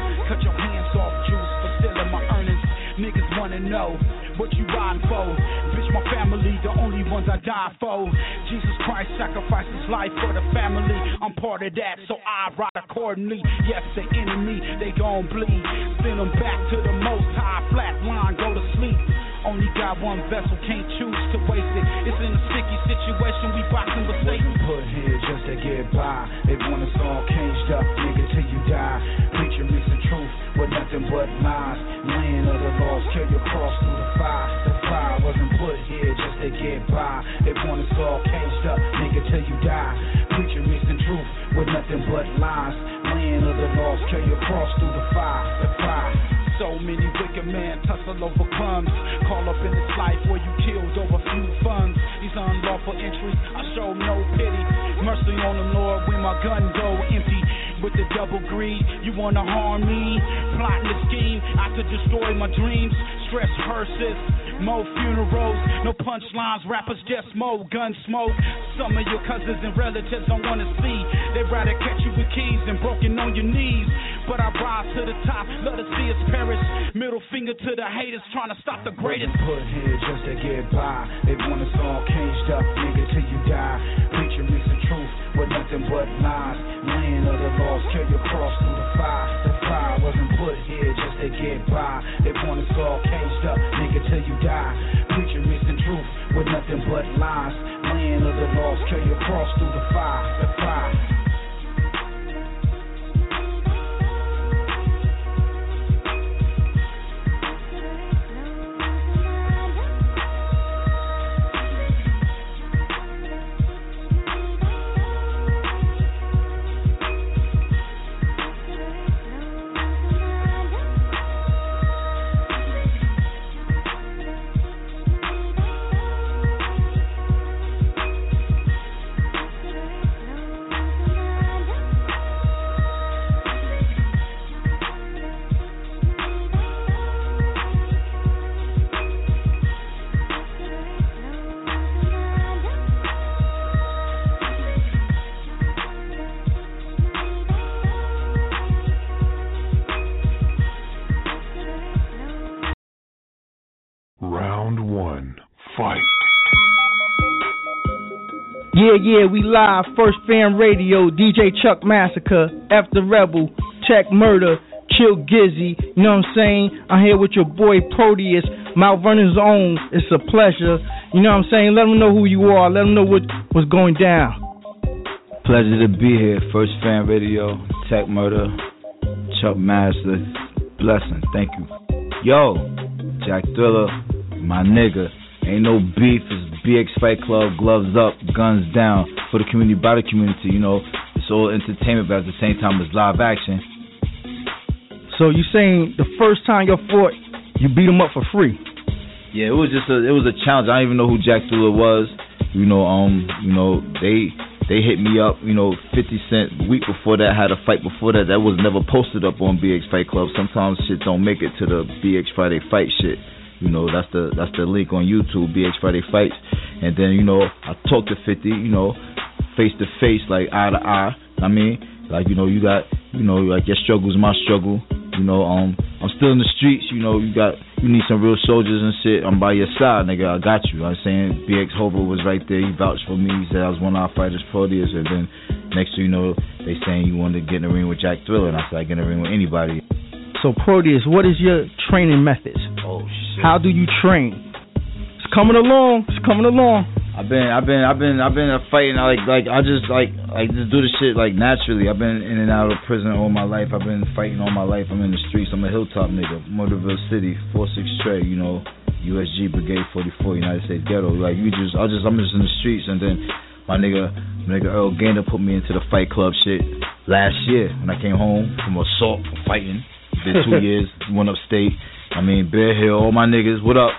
Know what you riding for. Bitch, my family, the only ones I die for. Jesus Christ sacrificed his life for the family. I'm part of that, so I ride accordingly. Yes, the enemy, they gon' bleed. Send them back to the most high, flat line, go to sleep. Only got one vessel, can't choose to waste it. It's in a sticky situation, we boxing with Satan. Put here just to get by. They want us all caged up, nigga, till you die. Preacher mixing truth with nothing but lies. Of the lost, carry cross through the fire. The fire wasn't put here just to get by. They want us all caged up, nigga, till you die. Preacher mixing truth with nothing but lies. Land of the lost, carry cross through the fire. The fire. So many wicked men tussle over crumbs. Call up in this life where you killed over few funds. These unlawful entries, I show no pity. Mercy on them, Lord, when my gun go empty. With the double greed, you wanna harm me. Plotting the scheme, I could destroy my dreams. Stress hearses, more funerals, no punchlines. Rappers just more gun smoke. Some of your cousins and relatives don't wanna see. They'd rather catch you with keys than broken on your knees. But I rise to the top, let us see us perish. Middle finger to the haters, trying to stop the greatest. Put here just to get by. They want us all caged up, nigga, till you die. Preacher mixing truth with nothing but lies. Cross through the fire. The fire wasn't put here just to get by. They want us all caged up, nigga, till you die. Preacher mixing truth with nothing but lies. Land of the lost, carry your cross through the fire. The fire. Yeah, yeah, we live. First Fam Radio, DJ Chuck Massacre, After Rebel, Tech Murder, Chill Gizzy. You know what I'm saying? I'm here with your boy Proteus, Mount Vernon's own. It's a pleasure. You know what I'm saying? Let them know who you are. Let them know what, what's going down. Pleasure to be here. First Fam Radio, Tech Murder, Chuck Master. Blessing. Thank you. Yo, Jack Thriller, my nigga. Ain't no beef. It's BX Fight Club, gloves up, guns down for the community, by the community. You know, it's all entertainment, but at the same time, it's live action. So you saying the first time you fought, you beat him up for free? Yeah, it was just a it was a challenge. I don't even know who Jack Thriller was. You know, um, you know, they they hit me up, you know, 50 Cent week before that, had a fight before that. That was never posted up on BX Fight Club. Sometimes shit don't make it to the BX Friday Fight shit. You know, that's the that's the link on YouTube, BX Friday Fights. And then, you know, I talked to 50, you know, face to face, like eye to eye. I mean, like, you know, you got, you know, like your struggle's my struggle. You know, um, I'm still in the streets. You know, you got, you need some real soldiers and shit. I'm by your side, nigga. I got you. I'm saying BX Hover was right there. He vouched for me. He said I was one of our fighters, Proteus. And then next thing you know, they saying you wanted to get in the ring with Jack Thriller, and I said I get in the ring with anybody. So Proteus, what is your training methods? Oh shit. How do you train? It's coming along. It's coming along. I've been, I've been, I've been, I've been fighting. I like, like, I just like, like just do the shit like naturally. I've been in and out of prison all my life. I've been fighting all my life. I'm in the streets. I'm a hilltop nigga, Motorville City, four six Trey. You know, USG Brigade 44, United States Ghetto. Like you just, I just, I'm just in the streets, and then my nigga, my nigga Earl Gainer put me into the Fight Club shit. last year when I came home from assault from fighting. Did two (laughs) years, went upstate. I mean, Bear Hill, all my niggas, what up?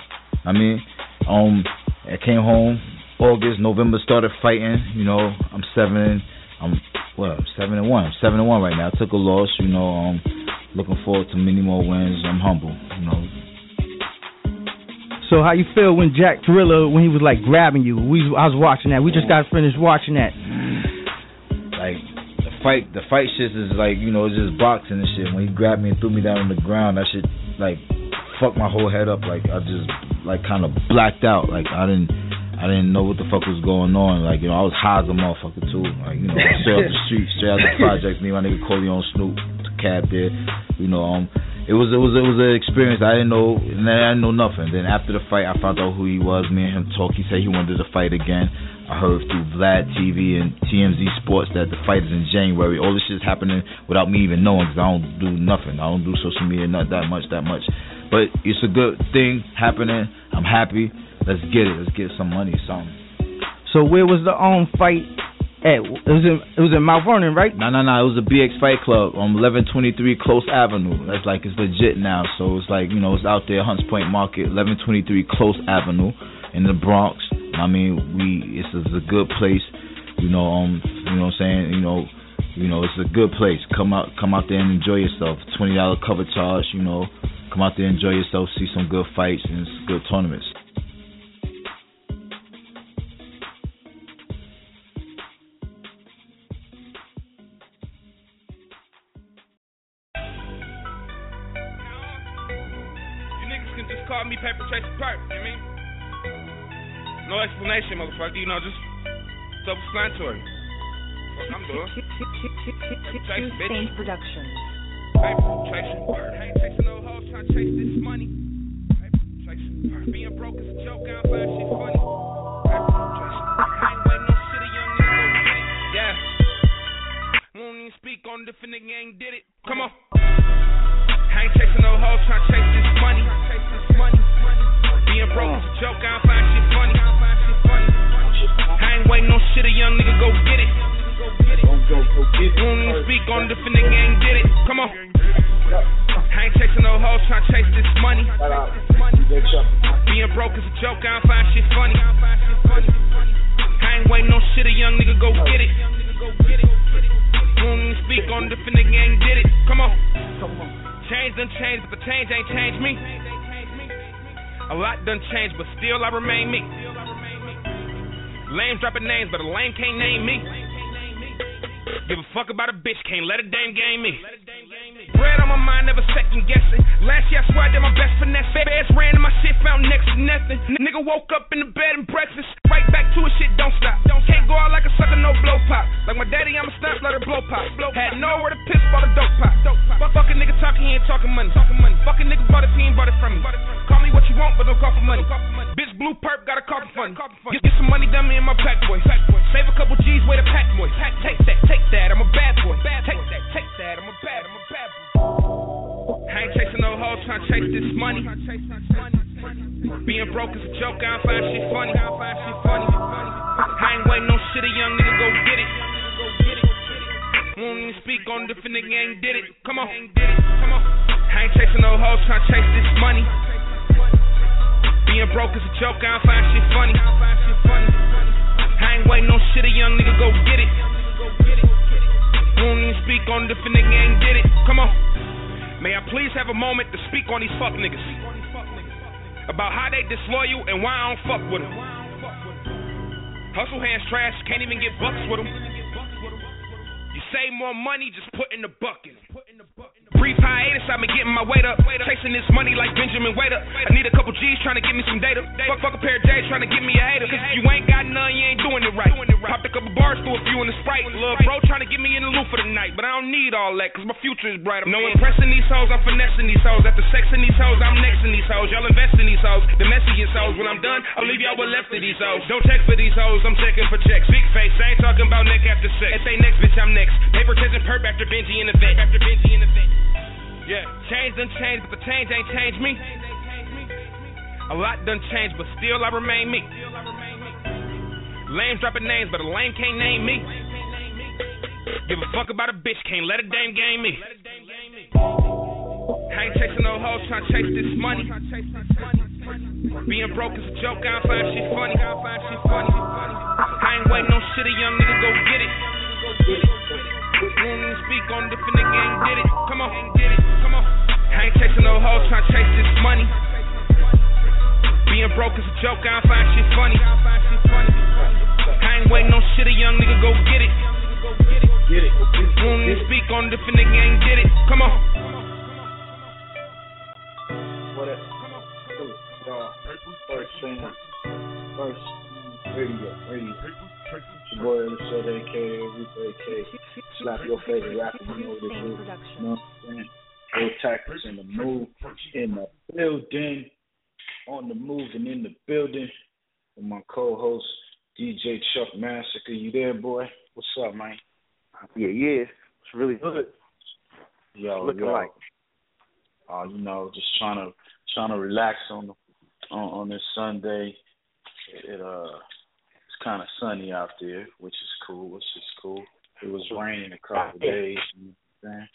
I mean, um, I came home August, November started fighting. You know, I'm seven. I'm well, seven and one. I'm seven and one right now. I took a loss. You know, um, looking forward to many more wins. I'm humble. You know. So how you feel when Jack Thriller when he was like grabbing you? We I was watching that. We just got finished watching that. Like the fight, the fight shit is like you know it's just boxing and shit. When he grabbed me and threw me down on the ground, that shit like fucked my whole head up. Like I just like kind of blacked out. Like I didn't. I didn't know what the fuck was going on. Like, you know, I was high as a motherfucker too. Like, you know, (laughs) straight off the street, straight out the projects, me and my nigga Corleone Snoop, the cab there. You know, um it was it was it was an experience. I didn't know I didn't know nothing. Then after the fight I found out who he was, me and him talk. He said he wanted to fight again. I heard through Vlad TV and TMZ Sports that the fight is in January. All this shit's happening without me even knowing because I don't do nothing. I don't do social media not that much, that much. But it's a good thing happening. I'm happy. Let's get it. Let's get some money, something. So where was the own fight at? It was in it was in Mount Vernon, right? No, no, no. It was a BX Fight Club on 1123 Close Avenue. That's like it's legit now. So it's like you know it's out there, Hunts Point Market, 1123 Close Avenue in the Bronx. I mean, we it's, it's a good place. You know, um, you know what I'm saying. You know, you know it's a good place. Come out, come out there and enjoy yourself. Twenty dollar cover charge. You know, come out there, enjoy yourself, see some good fights and good tournaments. You niggas can just call me Paper Chase Perk, you mean? No explanation, motherfucker, you know, just self-explanatory. Fuck I'm doing. Chase, bitch. Production. Paper chasing bird. I ain't chasing no hoes, trying to chase this money. Paper chasing bird. Being broke is a joke, I don't find shit funny. Paper chasing bird. I ain't waiting no shit, a young nigga go get it. Yeah. Won't even speak on if a nigga ain't did it. Come on. I ain't chasing no hoes, trying to chase this money. Chase this money. Being broke is a joke, I don't find shit funny. I ain't waiting no shit, a young nigga go get it. Won't even speak on it if a nigga ain't did it. Come on. I ain't chasing no hoes, trying to chase this money. Being broke is a joke, I don't find shit funny. I ain't waiting no shit, a young nigga go get it. Won't even speak on it if a nigga did it. Come on. Change done changed, but the change ain't changed me. A lot done changed, but still I remain me. Lame dropping names, but a lame can't name me. Give a fuck about a bitch, can't let a dame game me. Bread on my mind, never second guessing. Last year I swear I did my best finesse. Bears ran in my shit, found next to nothing. N- nigga woke up in the bed and breakfast. Right back to it, shit don't stop. Can't go out like a sucker, no blow pop. Like my daddy, I'm a stunt, let her blow pop. Had nowhere to piss, bought a dope pop. Fuck, fuck a nigga talking, he ain't talking money. Talking money. Fuck a nigga bought it, he ain't bought it from me. Call me what you want, but don't call for money. Bitch blue perp, got a call for funny. Get, get some money, dummy in my pack boy. Save a couple G's, way to pack boy. Take that, take that, I'm a bad boy. Take that, take that, I'm a bad, I'm a bad boy. I ain't chasing no hoes, trying to chase this money. Being broke is a joke, I don't find shit funny. I ain't waiting no shit, a young nigga go get it. Won't even speak on it if nigga ain't did it. Come on, come on. I ain't chasing no hoes, trying to chase this money. Being broke is a joke, I don't find shit funny. I ain't waiting no shit, a young nigga go get it. Won't even speak on if a nigga ain't did it. Come on. May I please have a moment to speak on these fuck niggas? About how they disloyal and why I don't fuck with them. Hustle hands trash, can't even get bucks with them. Save more money, just put in the bucket. Brief hiatus, I've been getting my weight up. Chasing this money like Benjamin Waiter. I need a couple G's trying to get me some data. Fuck, fuck a pair of J's trying to get me a hater. Cause if you ain't got none, you ain't doing it right. Popped a couple bars through a few in the sprite. Lil' bro trying to get me in the loop for the night. But I don't need all that, cause my future is bright. I'm no impressing these hoes, I'm finessing these hoes. After sexing these hoes, I'm nexting these hoes. Y'all invest in these hoes. The messiest hoes. When I'm done, I'll leave y'all with left of these hoes. Don't check for these hoes, I'm checking for checks. Big face, I ain't talking about neck after sex. If they next, bitch, I'm next. Paper chasing perp after Benji in the vet. After Benji in the vet. Yeah, change done changed, but the change ain't changed me. A lot done changed, but still I remain me. Lame dropping names, but a lame can't name me. Give a fuck about a bitch, can't let a dame game me. I ain't chasing no hoes, tryna chase this money. Being broke is a joke, I find shit funny. I ain't waiting on shit, a young nigga go get it. We don't even speak on different nigga ain't did it. Come on, get it. Come on. I ain't chasing no hoes, tryna chase this money. Being broke is a joke, I don't find shit funny. I ain't waiting on shit, a young nigga go get it. Get it. Don't even speak on different nigga ain't did it. Come on. What up? First thing, first radio, radio. Your boy on the show, aka Reaper, aka Slap Your Favorite Rapper, you know what it is. You know what I'm saying? Go Tactics in the move, in the building, on the move and in the building. With my co-host, DJ Chuck Massacre. You there, boy? What's up, man? Yeah, yeah. It's really good. Yo, Looking yo. like. Uh, you know, just trying to trying to relax on the on, on this Sunday. It uh it's kind of sunny out there, which is cool. Which is cool. It was raining a couple of days. You know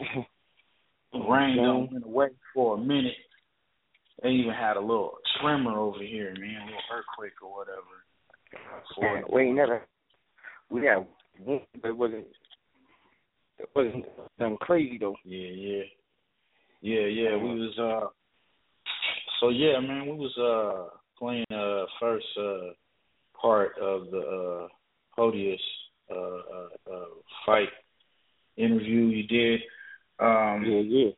what I'm (laughs) rain don't went away for a minute. They even had a little tremor over here, man, a little earthquake or whatever. we ain't never. We had but it wasn't. It wasn't nothing crazy though. Yeah, yeah, yeah, yeah. We was uh. So yeah, man, we was uh playing uh first uh part of the uh Proteus uh, uh, uh fight interview you did. Um Yeah, yeah.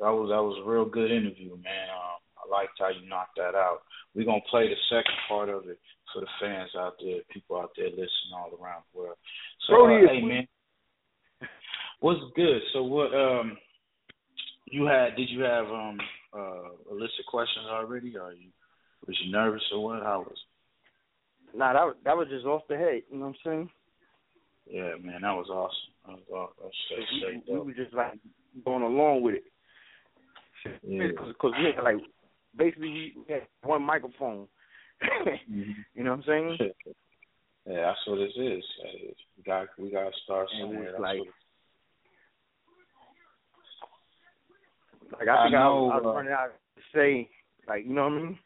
That was that was a real good interview, man. Um I liked how you knocked that out. We're gonna play the second part of it for the fans out there, people out there listening all around the world. So uh, hey man. What's good? So what um you had did you have um uh a list of questions already or you was you nervous or what? How was Nah, that was, that was just off the head. You know what I'm saying? Yeah, man, that was awesome. That was. That was straight, we, we were just like going along with it. Yeah. Because we had like basically we had one microphone. Mhm. (laughs) You know what I'm saying? (laughs) Yeah, that's what this is. We got we got to start somewhere. That's like- Like I think I, know, was, I was running out to say, like you know what I mean?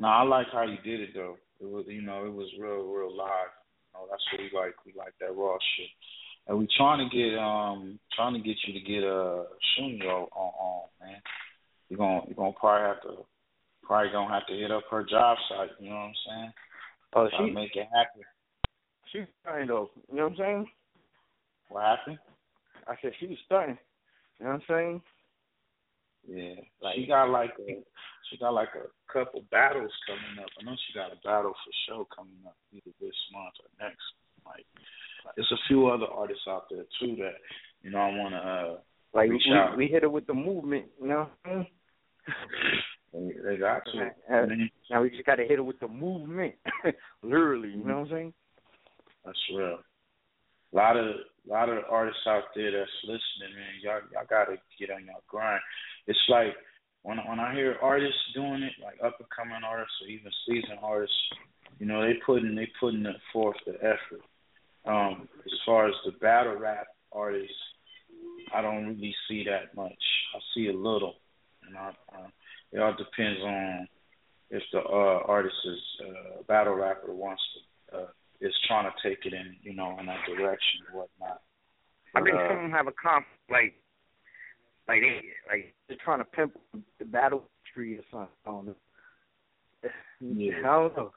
No, I like how you did it though. It was you know it was real real live. You know, that's what we like. We like that raw shit. And we trying to get um trying to get you to get uh Shunyo on on man. You're gonna you're gonna probably have to probably gonna have to hit up her job site. You know what I'm saying? Oh, Try to make it happen. she starting though. You know what I'm saying? What happened? I said she was starting. You know what I'm saying? Yeah, she got like a she got like a couple battles coming up. I know she got a battle for show coming up either this month or next. Like, there's a few other artists out there too that you know I want to uh Like reach we, out. we hit her with the movement. You know what I'm saying? They, (laughs) they got to. Uh, now we just got to hit her with the movement, (laughs) literally. You know what I'm saying? That's real. A lot of lot of artists out there that's listening, man. Y'all y'all gotta get on your grind. It's like when when I hear artists doing it, like up and coming artists or even seasoned artists, you know, they putting they putting it forth the effort. Um, as far as the battle rap artists, I don't really see that much. I see a little, and I, uh, it all depends on if the uh, artist is uh, battle rapper wants to uh, is trying to take it in, you know, in that direction or whatnot. I think uh, some of them have a comp like like they like they're trying to pimp the battle tree or something. I don't know. Yeah. (laughs) I don't know.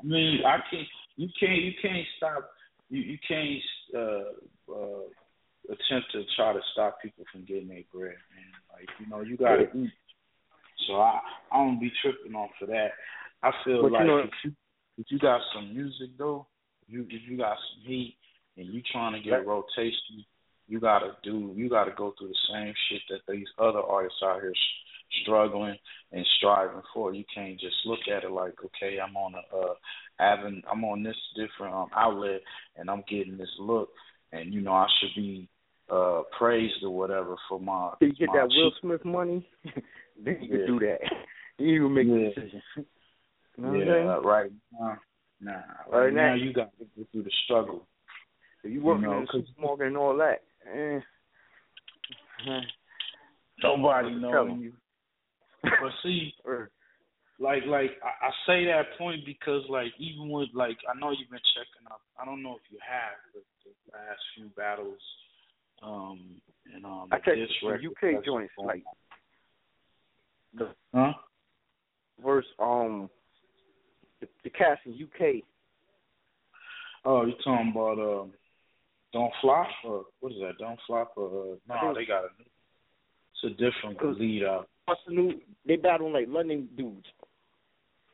I mean, I can't. You can't. You can't stop. You you can't uh, uh, attempt to try to stop people from getting their bread, man. Like you know, you gotta eat. So I I don't be tripping off of that. I feel But you like know- if you if you got some music though, you if you got some heat and you trying to get rotation, you gotta do. You gotta go through the same shit that these other artists out here struggling and striving for. You can't just look at it like, okay, I'm on a uh having I'm on this different um outlet and I'm getting this look and you know I should be uh praised or whatever for my Till you get that Will Smith money, then you Yeah. can do that. Then you can (laughs) make Yeah. a decision. (laughs) You know yeah, saying? right now, nah, right, Right now now- you got to go through the struggle. If you working You know, in supermarket and all that, eh. eh, Nobody knowing you. But see, (laughs) like like I, I say that point because like even with like I know you've been checking up. I don't know if you have the, the last few battles. Um and um I checked the record UK joints like the Huh? verse um the, the cast in UK. Oh, you're talking about um Don't Flop or what is that? Don't Flop or uh, no, think- they got a it's a different lead out. What's the new? They battle like London dudes.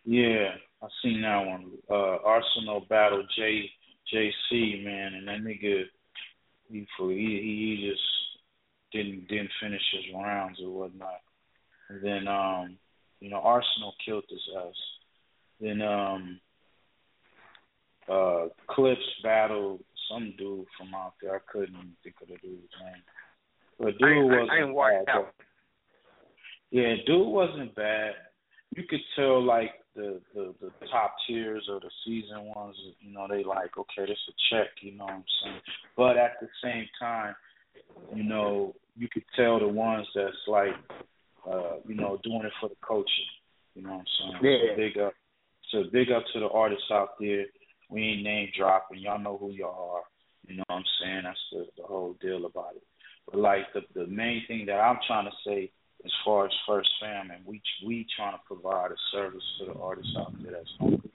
Yeah, I seen that one. Uh Arsenal battle J JC man, and that nigga he for he he just didn't didn't finish his rounds or whatnot. And then um you know Arsenal killed his ass. Then um uh Clips battled some dude from out there. I couldn't think of the dude's name. But dude I, wasn't I, I ain't watched bad, that. yeah, dude wasn't bad. You could tell like the, the the top tiers or the season ones, you know, they like, okay, this a check, you know what I'm saying? But at the same time, you know, you could tell the ones that's like uh, you know, doing it for the coaching. You know what I'm saying? Yeah. So big up so big up to the artists out there. We ain't name dropping, y'all know who y'all are. You know what I'm saying? That's the, the whole deal about it. But like the the main thing that I'm trying to say as far as First Fam and we we trying to provide a service to the artists out there that's hungry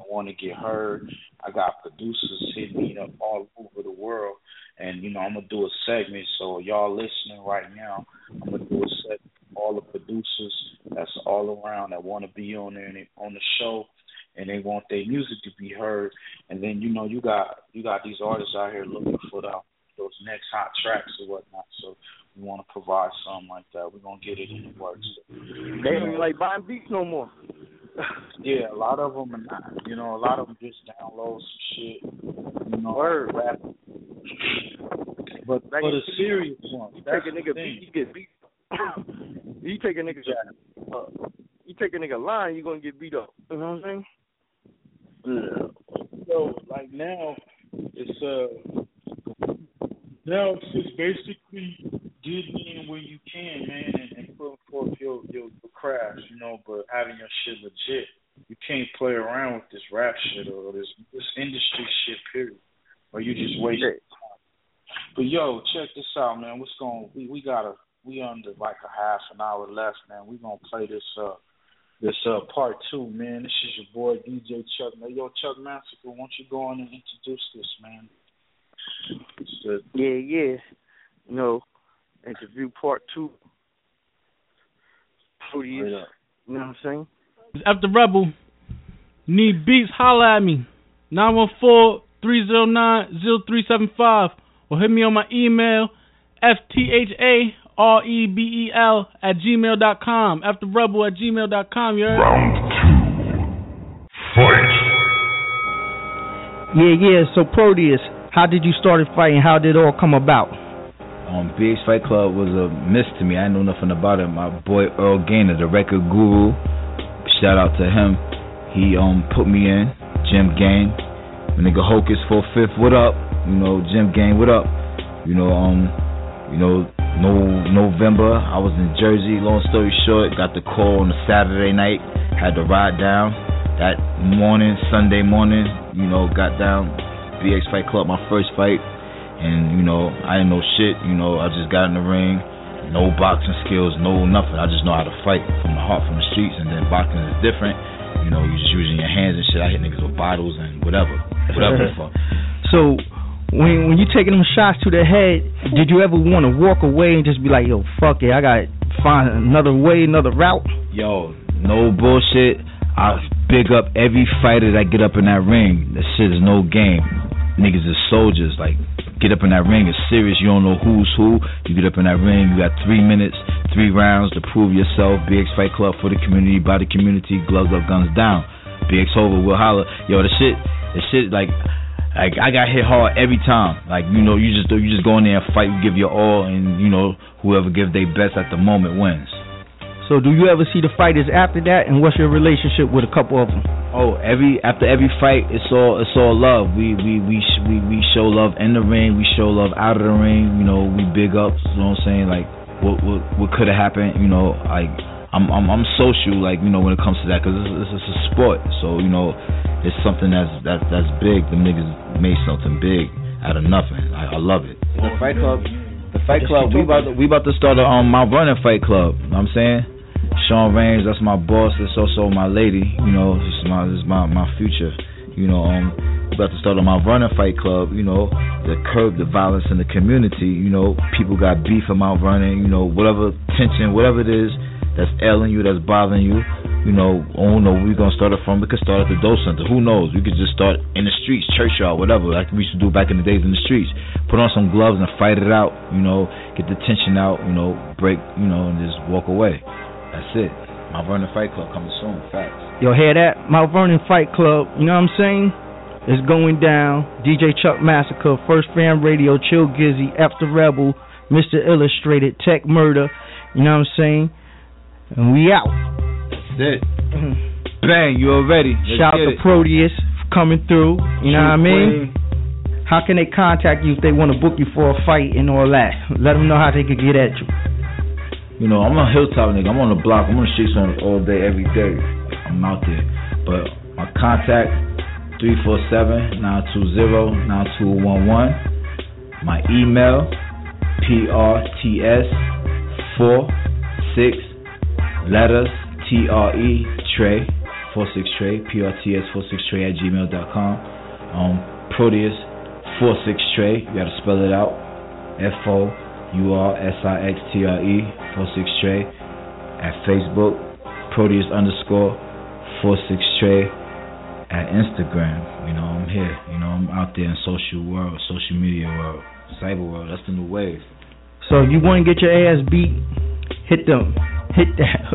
I want to get heard. I got producers hitting me up all over the world, and you know I'm gonna do a segment. So y'all listening right now, I'm gonna do a segment. All the producers that's all around that want to be on there and on the show, and they want their music to be heard. And then you know you got you got these artists out here looking for the those next hot tracks or whatnot. So we want to provide something like that. We're gonna get it in the works. They don't like buying beats no more. (laughs) Yeah, a lot of them are not. You know, a lot of them just download some shit. You know, Word. rap. But in the the serious ones, You take a nigga beat, you get beat. (coughs) you take a nigga, uh, you take a nigga line, you gonna get beat up. You know what I'm saying? So like now, it's uh now it's just basically getting in where you can, man, and, and putting forth your, your your craft, you know, but having your shit legit. You can't play around with this rap shit or this this industry shit, period. Or you just waste time. But yo, check this out, man. What's going? We we got a we under like a half an hour left, man. We gonna play this uh this uh part two, man. This is your boy DJ Chuck. Now, yo, Chuck Massacre, why don't you go on and introduce this, man? It's the, Yeah, yeah. You know, interview part two. Fruity is, you know what I'm saying? After Rebel, need beats, holla at me. 914-309-0375 or hit me on my email, F-T-H-A-R-E-B-E-L at gmail dot com. After Rebel at gmail dot com, you heard? Yeah, yeah. So Proteus, how did you start fighting? How did it all come about? Um, BX Fight Club was a miss to me. I didn't know nothing about it. My boy Earl Gainer, the record guru, shout out to him. He um put me in. Jim Gang, my nigga Hocus for fifth. What up? You know Jim Gang. What up? You know um, you know no November. I was in Jersey. Long story short, got the call on a Saturday night. Had to ride down that morning, Sunday morning. You know, got down. BX Fight Club, my first fight. And, you know, I didn't know shit. You know, I just got in the ring. No boxing skills, no nothing. I just know how to fight from the heart, from the streets. And then boxing is different. You know, you're just using your hands and shit. I hit niggas with bottles and whatever. Whatever the (laughs) fuck. So when when you taking them shots to the head, did you ever want to walk away and just be like, yo, fuck it, I got to find another way, another route? Yo, no bullshit. I big up every fighter that get up in that ring. That shit is no game. Niggas is soldiers. Like, get up in that ring. It's serious. You don't know who's who. You get up in that ring. You got three minutes, three rounds to prove yourself. BX Fight Club for the community, by the community. Gloves up, guns down. BX over, we'll holler. Yo, the shit, the shit, like, like I got hit hard every time. Like you know, you just you just go in there and fight. You give your all, and you know whoever gives their best at the moment wins. So do you ever see the fighters after that, and what's your relationship with a couple of them? Oh, every after every fight, it's all it's all love. We we we we we show love in the ring. We show love out of the ring. You know, we big ups. You know what I'm saying? Like what what what could have happened? You know, like I'm I'm I'm social. Like you know, when it comes to that, because it's, a sport. So you know, it's something that's that's that's big. The niggas made something big out of nothing. I, I love it. The fight club. The fight club. We about to, we about to start a um Mount Vernon fight club. You know what I'm saying? Sean Reigns, that's my boss. That's also my lady. You know, this is my this is my my future. You know, um, about to start a Mount Vernon Fight Club. You know, to curb the violence in the community. You know, people got beef Mount Vernon. You know, whatever tension, whatever it is that's ailing you, that's bothering you. You know, I don't know where we're gonna start it from. We could start at the Doe Center. Who knows? We could just start in the streets, churchyard, whatever, like we used to do back in the days in the streets. Put on some gloves and fight it out. You know, get the tension out. You know, break. You know, and just walk away. That's it. Mount Vernon Fight Club coming soon. Facts. Yo, hear that? Mount Vernon Fight Club. You know what I'm saying? It's going down. DJ Chuck Massacre, First Fam Radio, Chill Gizzy, After Rebel, Mr. Illustrated, Tech Murder. You know what I'm saying? And we out. That's it. Mm-hmm. Bang, you already. Let's Shout out to it. Proteus for coming through. You know what I mean? How can they contact you if they want to book you for a fight and all that? Let them know how they could get at you. You know, I'm a hilltop nigga. I'm on the block. I'm on the streets all day, every day. I'm out there. But my contact 347-920-9211. My email PRTS46 letters T-R-E Trey 46 Trey PRTS 46 Trey at gmail.com. Um, Proteus four six Trey. You gotta spell it out. F O U R S I X T R E four six Trey at Facebook, Proteus underscore four six Trey at Instagram. You know, I'm here. You know, I'm out there in social world, social media world, cyber world. That's the new wave. So you want to get your ass beat? Hit them. Hit that.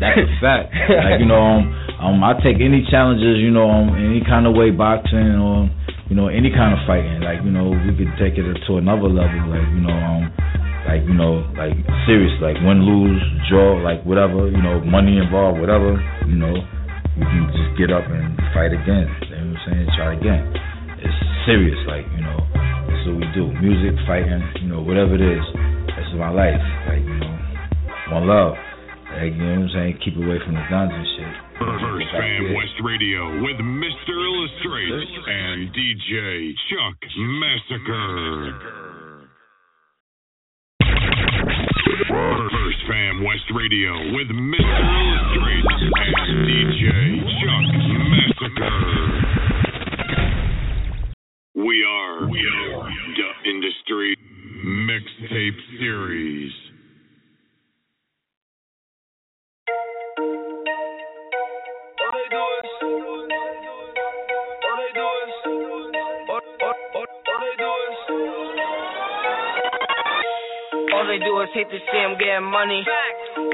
That's a fact. like you know, um, um, I take any challenges. You know, um, any kind of way boxing or you know any kind of fighting. Like you know, we could take it to another level. Like you know, um, like you know, like serious. Like win, lose, draw, like whatever. You know, money involved, whatever. You know, you can just get up and fight again. You know what I'm saying? Try again. It's serious. Like you know, that's what we do. Music, fighting. You know, whatever it is. That's my life. Like you know, one love. Like, you know what I'm saying? Keep away from the guns and shit. First Fam West Radio with Mr. Illustrate and DJ Chuck Massacre. First Fam West Radio with Mr. Illustrate and DJ Chuck Massacre. We are, we are the Industry Mixtape Series. They do is hate to see I'm getting money.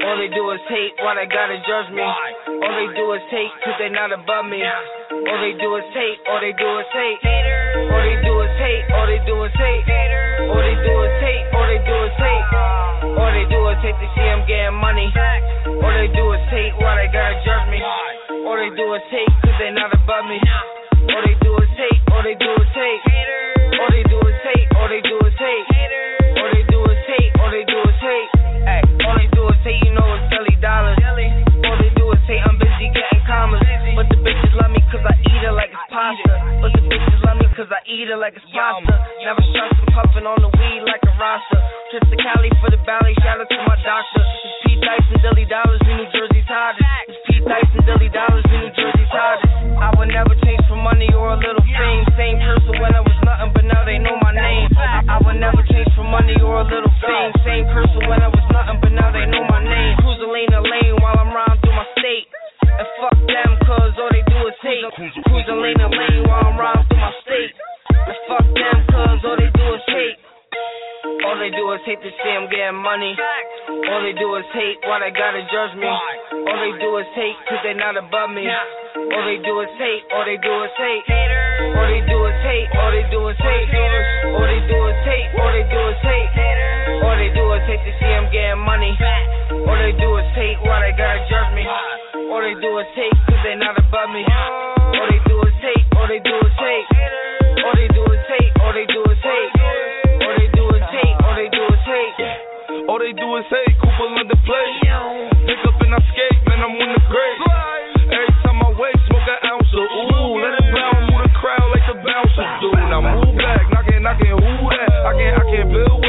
All they do is hate why they gotta judge me. All they do is hate cause they not above me. All they do is hate, all they do is hate. All they do is hate, all they do is hate. All they do is hate, all they do is hate. All they do is hate to see I'm getting money. All they do is hate why they gotta judge me. All they do is hate cause they not above me. All they do is hate, all they do is hate. All they do is hate, all they do is hate. All they do all they do is hate, you know it's Dollars. All they do is hate, I'm busy getting commas. But the bitches love me cause I eat it like it's pasta. But the bitches love me cause I eat it like it's pasta. Never stressing, puffing on the weed like a rasta. Trips to Cali for the ballet, shout out to my doctor. It's Pete Dollars, New Jersey's hottest. It's Pete Dyson, Dilly Dollars, we New Jersey's hottest. I would never change for money or a little fame. Same person when I was nothing, but now they know my name. I, I would never change for money or a little fame. Same person when I was nothing, but now they know my name. Cruising lane to lane while I'm riding through my state. And fuck them, cause all they do is hate. Cruising lane to lane while I'm riding through my state. And fuck them, cause all they do. All they do is hate to see I'm getting money. All they do is hate why they gotta judge me. All they do is hate cause they not above me. All they do is hate, all they do is hate. All they do is hate, all they do is hate. All they do is hate, all they do is hate. All they do is hate to see I'm getting money. All they do is hate why they gotta judge me. All they do is hate cause they not above me. All they do is hate, all they do is hate. they do is hate. Cooper in the play. Pick up and I skate, man, I'm on the grave. Every time I wake, smoke an ounce of ooh. Let it bounce, move the crowd like the bouncers do. Now move back, knockin', knockin', who that? I can't, I can't build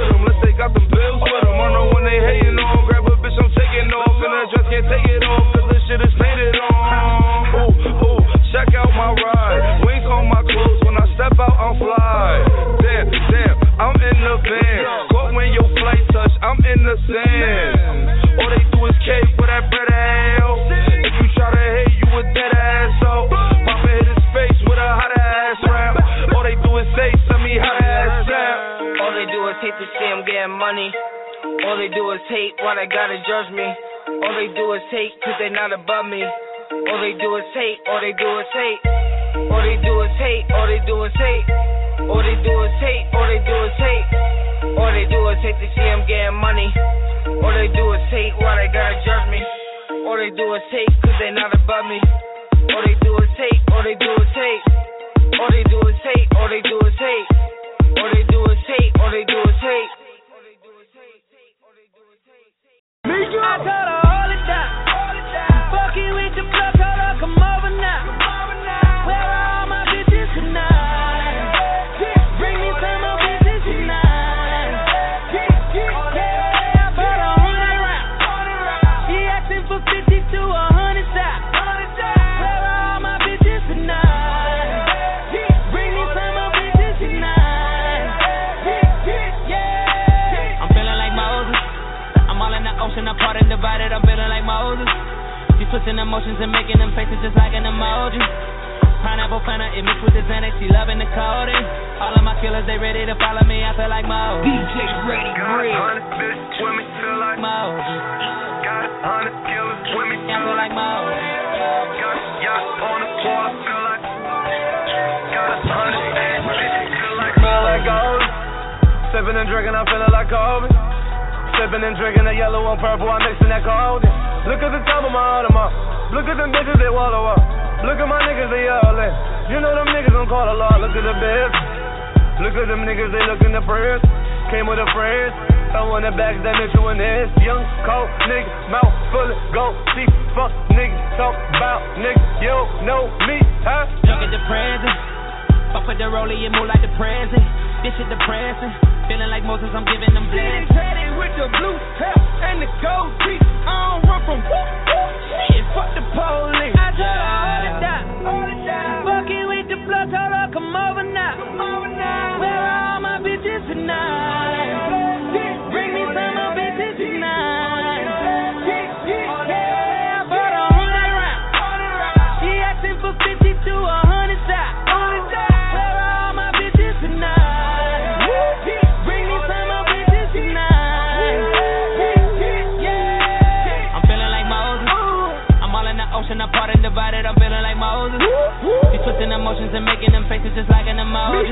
and making them faces just like an emoji.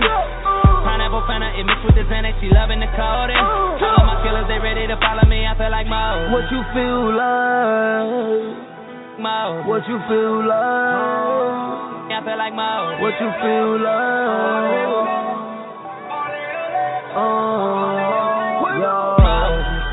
Pineapple it mixed with the Xanax, she loving the codeine. All of my killers, they ready to follow me, I feel like Mo. What you feel like? Mo. What you feel like? I feel like Mo. What you feel like? Oh.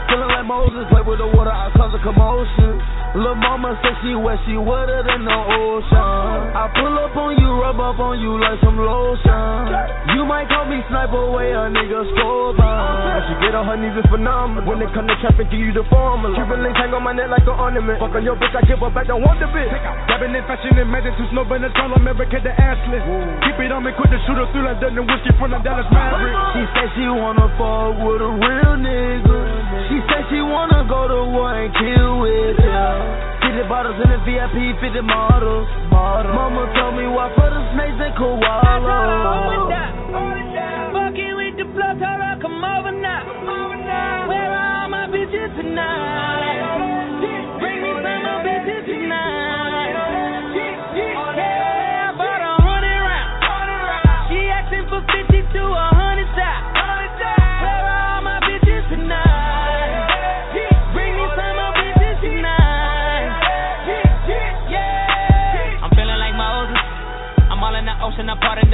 Feeling like Moses, play with the water, I cause a commotion. Lil' mama said she wet, she wetter than the ocean. I pull up on you, rub up on you like some lotion. You might call me sniper, way a nigga score by. When she get on her knees, it's phenomenal. When it come to traffic, give you the formula. Cuban links hang on my neck like an ornament. Fuck on your bitch, I give up, I don't want the bitch. Dabbing in fashion and medicine, no Venezuela, America, the assless. Keep it on me, quit the shooter, through like that, and whiskey from the Dallas Maverick. She said she wanna fuck with a real nigga. She said she wanna go to war and kill with ya. 50 bottles in the VIP, 50 models. Model. Mama told me why for the snakes and koalas. I told her, oh, with that. Fucking with the blood, told her, come over now.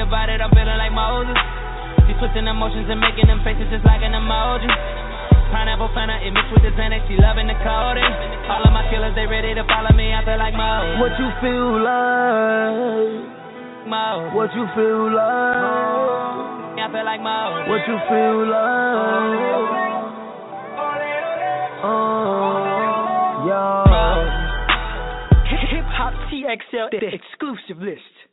And divided, I'm feeling like Moses. She's twisting emotions and making them faces just like an emoji. Pineapple Fanta, it mixed with the Xanax, she loving the codeine. All of my killers, they ready to follow me, I feel like Mo. What you feel like? Mo. What you feel like? I feel like Mo. What you feel like? Oh, yeah. Hip Hop TXL, the exclusive list.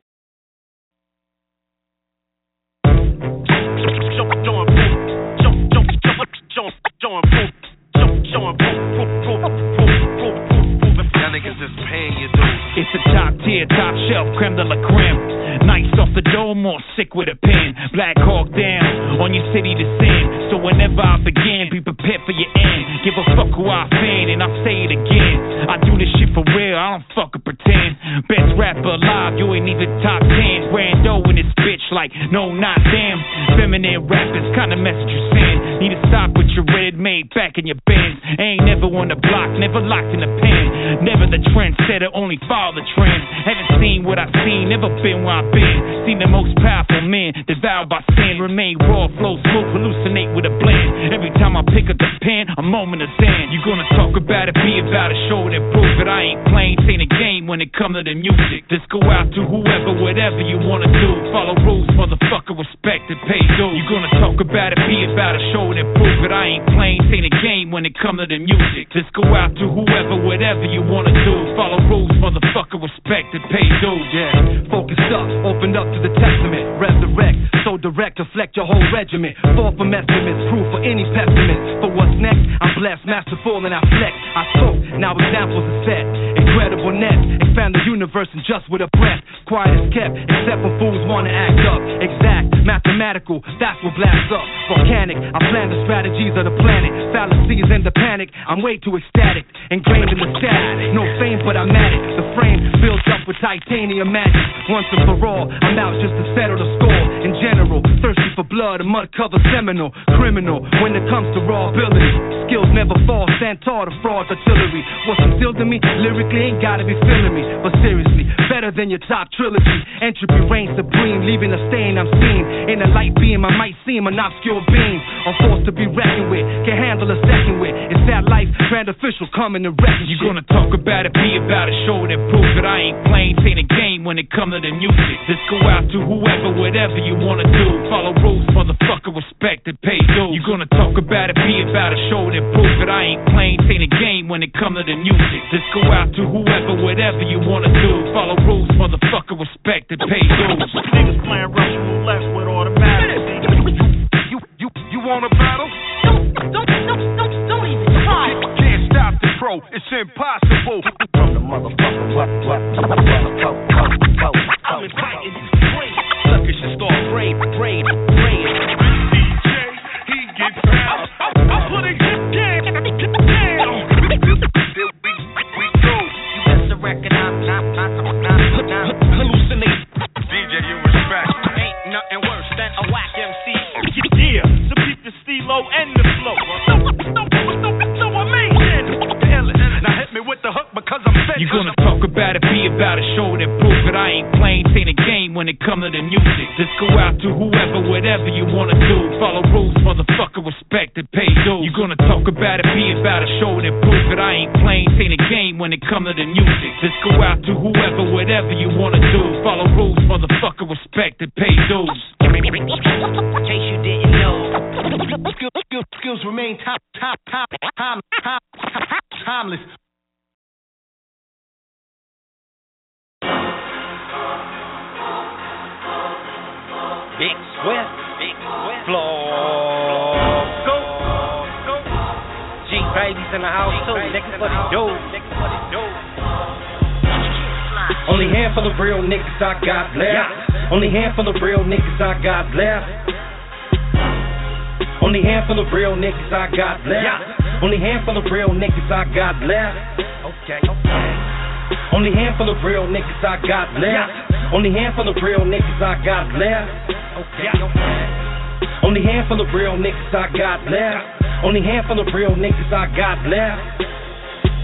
It's a top tier, top shelf, creme de la creme. Nice off the dome, more sick with a pen. Black Hawk down on your city to sin. So whenever I begin, be prepared for your end. Give a fuck who I offend, and I'll say it again. I do this shit for real, I don't fucking pretend. Best rapper alive, you ain't even top 10. Brando in this bitch, like, no, not back in your bins. Ain't never on the block, never locked in the pen. Never the trendsetter, only follow the trends. Haven't seen what I've seen, never been where I've been. Seen the most powerful men devoured by sin. Remain raw, flow smooth, hallucinate with a blend. Every time I pick up the pen, a moment of zen. You gonna talk about it, be about it, show it and prove when it come to the music. Just go out to whoever, whatever you wanna do. Follow rules, motherfucker, respect and pay dues. You gonna talk about it, be about it, show it and prove it. I ain't playing, ain't a game when it come to the music. Just go out to whoever, whatever you wanna do. Follow rules, motherfucker, respect and pay dues. Yeah, focused up, opened up to the testament, resurrect, so direct, deflect your whole regiment. Fall from estimates, proof for any pessimist. For what's next, I'm blessed, masterful, and I flex. I spoke, now examples are set. Incredible net, expand the universe and just with a breath. Quiet is kept, except when fools wanna act up. Exact, mathematical, that's what blasts up. Volcanic, I plan the strategies of the planet. Fallacies and the panic, I'm way too ecstatic. Ingrained in the static, no fame, but I'm at it. The frame built up with titanium magic. Once and for all, I'm out just to settle the score. In general, thirsty for blood, a mud cover seminal. Criminal, when it comes to raw ability. Skills never fall, stand tall to fraud artillery. What's instilled in me, lyrically ain't gotta be feeling me. But seriously, better than your top trilogy. Entropy reigns supreme, leaving a stain I'm seen. In a light beam, I might seem an obscure beam. I'm forced to be reckoned with, can handle a second with. It's that life, grand official coming to wreck You gonna talk about it, be about it, show it and prove it. I ain't playing, ain't a game when it come to the music. Just go out to whoever, whatever you wanna do. Follow rules, motherfucker, respect and pay dues. You gonna talk about it, be about it, show it and prove it. I ain't playing, this ain't a game when it come to the music. Just go out to whoever, whatever you wanna do. Follow rules, motherfucker, respect and pay dues. Niggas playing Russian roulette with automatic. You, you, you, you want a battle? Don't, don't, don't, don't even try. Can't stop the pro, it's impossible. From the motherfucker, what, what, what, what, what, what, I'm inviting you straight. Suckers praying, praying, praying. DJ, he gets. I put it down. We, go. You best to. DJ, you respect. Ain't nothing worse than a whack MC. Yeah, stilo and the flow. So. Now hit me with the hook because I'm. You gonna talk about it, be about it, show it and prove it. I ain't playing, a game when it come to the music. Just go out whatever you wanna do. Follow rules, motherfucker, respect and pay dues. You gonna talk about it, be about it, show it and prove it. I ain't playing, ain't a game when it come to the music. Just go out to whoever, whatever you wanna do. Follow rules, motherfucker, respect and pay dues. What it do, niggas what it do. Only handful of real niggas I got left. Only handful of real niggas I got left. Only handful of real niggas I got left. Only handful of real niggas I got left. Okay, okay. Only handful of real niggas I got left. Only handful of real niggas I got left. Okay, okay. Only handful of real niggas I got left. Only handful of real niggas I got left.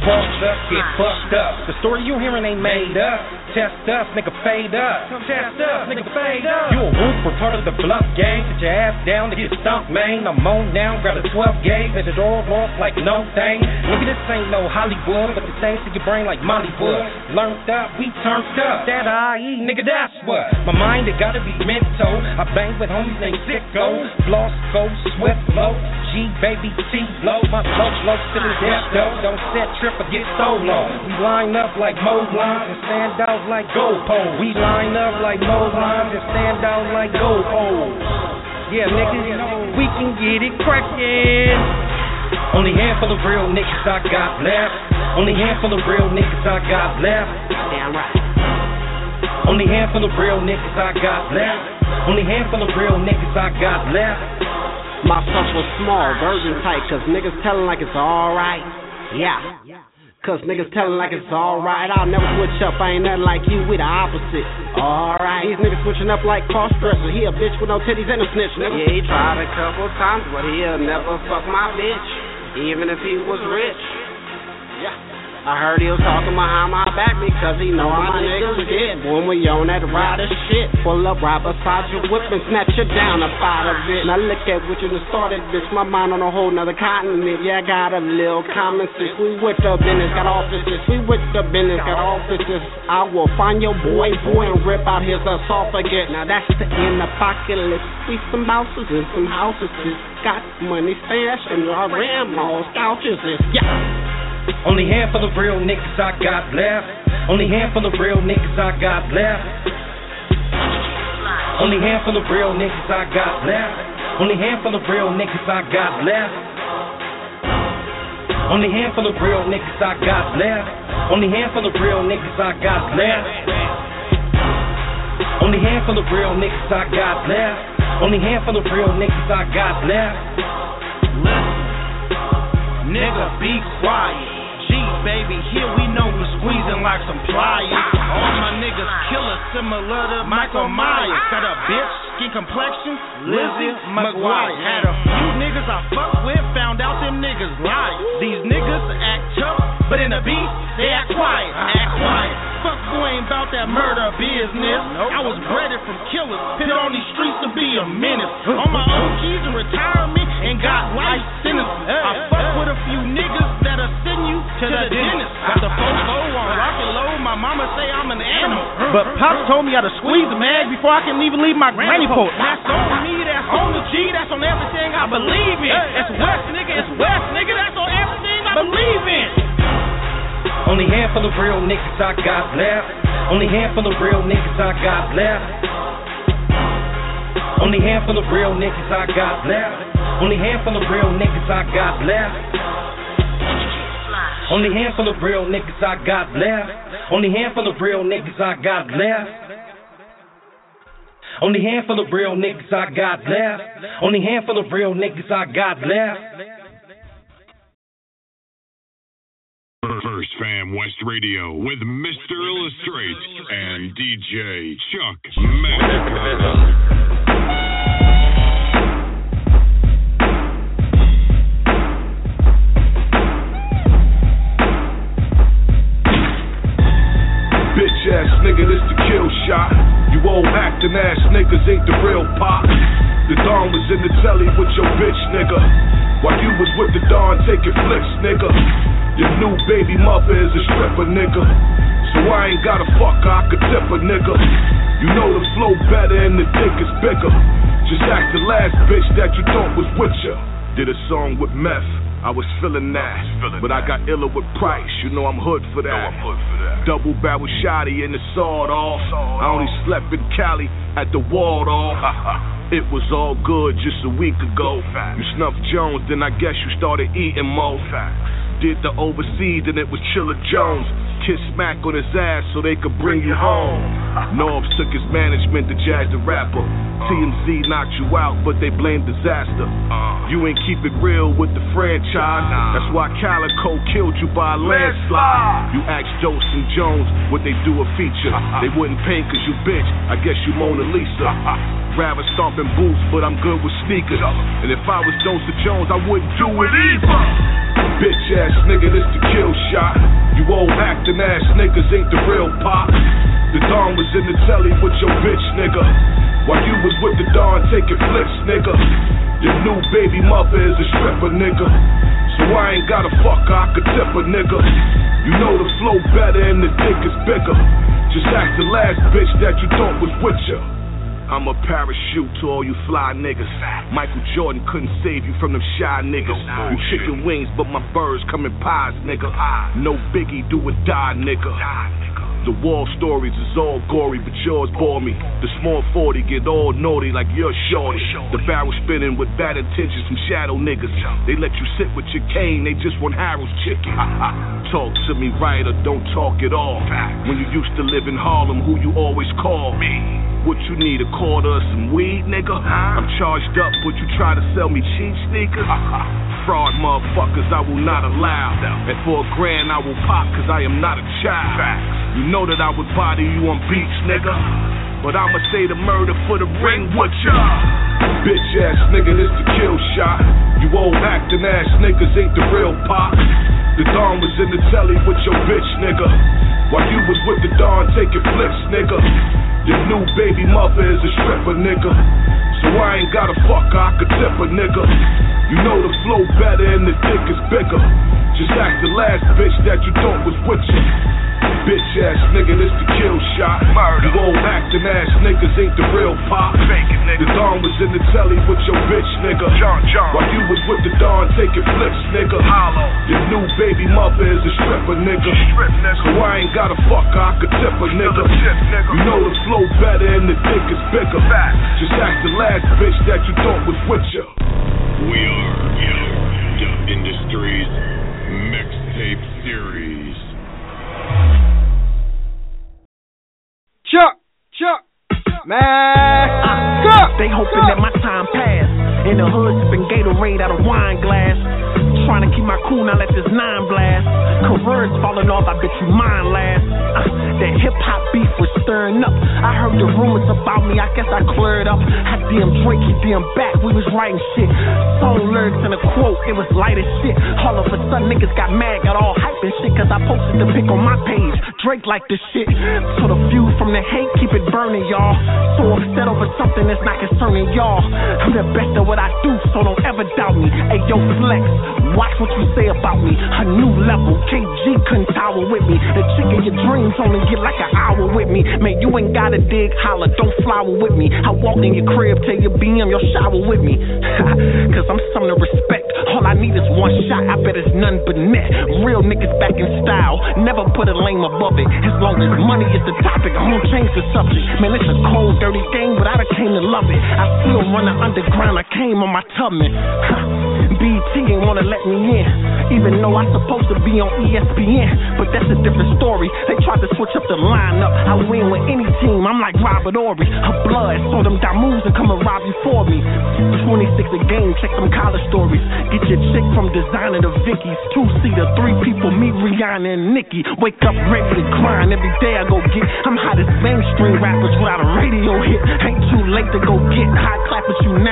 Fucked up, get fucked up. The story you're hearing ain't made up. Test us, nigga fade up. Test us, nigga fade up. You a whoop, part of the bluff game. Put your ass down to get stumped, man. I'm on down, grab a 12 gauge, and it all off like no thing. Nigga, this ain't no Hollywood, but the things to your brain like Mollywood. Learned up, we turned up. That IE, nigga, that's what. My mind, it gotta be mental. I bang with homies named Sicko. Floss, go, swift, low. G, baby, T, blow. My flow, flow to the death, though. Don't set trip or get stolen. We line up like mode lines and stand out like gold poles. We line up like mode lines and stand out like gold poles. Yeah, niggas, we can get it crackin'. Only handful of real niggas I got left. Only handful of real niggas I got left. Damn right. Only handful of real niggas I got left. Only handful of real niggas I got left. My stuff was small, virgin tight, cause niggas telling like it's alright. Yeah. Cause niggas telling like it's alright. I'll never switch up, I ain't nothing like you, we the opposite. Alright. These niggas switching up like cross dresser. He a bitch with no titties and a snitch, nigga. Yeah, he tried a couple times, but he'll never fuck my bitch. Even if he was rich. Yeah. I heard he was talking behind my back because he know my niggas get. When we on that rider shit, pull up right beside your whip and snatch you down up out of it. Now look at what you done started, bitch. My mind on a whole nother continent. Yeah, I got a little common sense. We with the business, got offices. We with the business, got offices. I will find your boy, boy, and rip out his esophagus. Now that's the end apocalypse. We some houses and some houses. Got money stashed and ran all couches. Yeah. Only handful of the real niggas I got left. Only handful of the real niggas I got left. Only handful of the real niggas I got left. Only handful of the real niggas I got left. Only handful of the real niggas I got left. Only handful of the real niggas I got left. Only hand of real niggas I got left. Only the real niggas I got left. Nigga, be quiet. G, baby, here we know we squeezing like some pliers. All my niggas killers similar to Michael Myers. Got a bitch, skin complexion, Lizzie McGuire. Had a few niggas I fucked with, found out them niggas lie. These niggas act tough, but in the beat, they act quiet. Act quiet. Fuck boy ain't about that murder business. I was bred from killers, put on these streets to be a menace. On my own keys in retirement and got life sentences. I fuck with a few niggas that'll send you to the dentist. Got the fofo on rocket low. My mama say I'm an animal. But Pop told me I to squeeze the mag before I can even leave my granny porch. That's on me, that's on the G, that's on everything I believe in. It's West, nigga, it's West, nigga, that's on everything I believe in. Only handful of real niggas I got left. Only handful of real niggas I got left. Only handful of real niggas I got left. Only handful of real niggas I got left. Only handful of real niggas I got left. Only handful of real niggas I got left. Only handful of real niggas I got left. Only handful of real niggas I got left. First Fam West Radio with Mr. Illustrate and DJ Chuck Massacre. Nigga, this the kill shot. You old acting ass niggas ain't the real pop. The Don was in the telly with your bitch nigga. While you was with the Don taking flicks, nigga. Your new baby mother is a stripper, nigga. So I ain't gotta fucker, I could tip a nigga. You know the flow better and the dick is bigger. Just ask the last bitch that you thought was with ya. Did a song with meth. I was feeling that, but I got iller with price. You know I'm hood for that. Double barrel shotty in the sawed off. I only slept in Cali at the walled off. (laughs) It was all good just a week ago. You snuffed Jones, then I guess you started eating more. Did the overseas, and it was Chiller Jones. Kiss smack on his ass so they could bring you home. Norbs took his management to jazz the rapper. TMZ knocked you out, but they blamed disaster. You ain't keep it real with the franchise. That's why Calico killed you by a landslide. You asked Joseph Jones what they do a feature. (laughs) They wouldn't pay cause you bitch. I guess you Mona Lisa. (laughs) Rather stomping boots, but I'm good with sneakers. And if I was Joseph Jones, I wouldn't do it either. Bitch ass nigga, this the kill shot. You old acting ass niggas ain't the real pop. The Don was in the telly with your bitch, nigga. While you was with the Don taking flicks, nigga. Your new baby mother is a stripper, nigga. So I ain't gotta fuck her, I could tip a nigga. You know the flow better and the dick is bigger. Just ask the last bitch that you thought was with you. I'm a parachute to all you fly niggas. Michael Jordan couldn't save you from them shy niggas. You chicken wings, but my birds come in pies, nigga. No biggie, do or die, nigga. The wall stories is all gory, but yours bore me. The small 40 get all naughty like you're shorty. The barrel spinning with bad intentions from shadow niggas. They let you sit with your cane, they just want Harold's chicken. talk to me right or don't talk at all. When you used to live in Harlem, who you always call? Me. What you need, a quarter of some weed, nigga? I'm charged up, but you try to sell me cheap sneakers? Fraud motherfuckers, I will not allow. And for a grand, I will pop, cause I am not a child. You know that I would body you on beats, nigga. But I'ma say the murder for the ring, what ya? Bitch ass nigga, this the kill shot. You old acting ass niggas ain't the real pop. The Don was in the telly with your bitch, nigga. While you was with the Don taking flips, nigga. Your new baby mother is a stripper, nigga. So I ain't got a fucker I could tip a nigga. You know the flow better and the dick is bigger. Just ask the last bitch that you thought was with you. Bitch ass nigga, this the kill shot. You old acting ass niggas ain't the real pop. The Don was in the telly with your bitch, nigga. John John. While you was with the Don taking flips, nigga. Hollow. Your new baby mother is a stripper, nigga. So I ain't gotta fuck I could tip a nigga. You know the flow better and the dick is bigger. Just ask the last bitch that you thought was with you. We are Chuck, man, They hoping that my time pass. In the hood, sipping Gatorade out of wine glass. Trying to keep my cool, now let this nine blast. Careers falling off, I bet you mine last. Uh, that hip hop beef was stirring up. I heard the rumors about me, I guess I cleared up. I DM Drake, he DM back, we was writing shit. Song lyrics and a quote, it was light as shit. All of a sudden, niggas got mad, got all hype and shit, cause I posted the pic on my page. Drake like this shit. So the view from the hate, keep it burning, y'all. So upset over something that's not concerning y'all. I'm the best at what I do, so don't ever doubt me. Hey, yo, flex, watch what you say about me. A new level, KG couldn't tower with me. The chick in your dreams only get like an hour with me. Man, you ain't gotta dig, holler, don't flower with me. I walk in your crib, tell your BM, you'll shower with me. (laughs) Cause I'm something to respect. All I need is one shot, I bet it's none but net. Real niggas back in style, never put a lame above it. As long as money is the topic, I won't change the subject. Man, it's a cold, dirty game, but I done came to love it. I still run the underground, I came on my tubman. BT ain't wanna let me in, even though I'm supposed to be on ESPN. But that's a different story. They tried to switch up the lineup. I win with any team, I'm like Robert Horry. Her blood, so them moves and come and rob you for me. 26 a game, check them college stories. Get your chick from designer to Vicky's. Two seater, three people, meet Rihanna and Nicki. Wake up ready to grind every day I go get. I'm hot as mainstream rappers without a radio hit. Ain't too late to go get. high, clap at you now.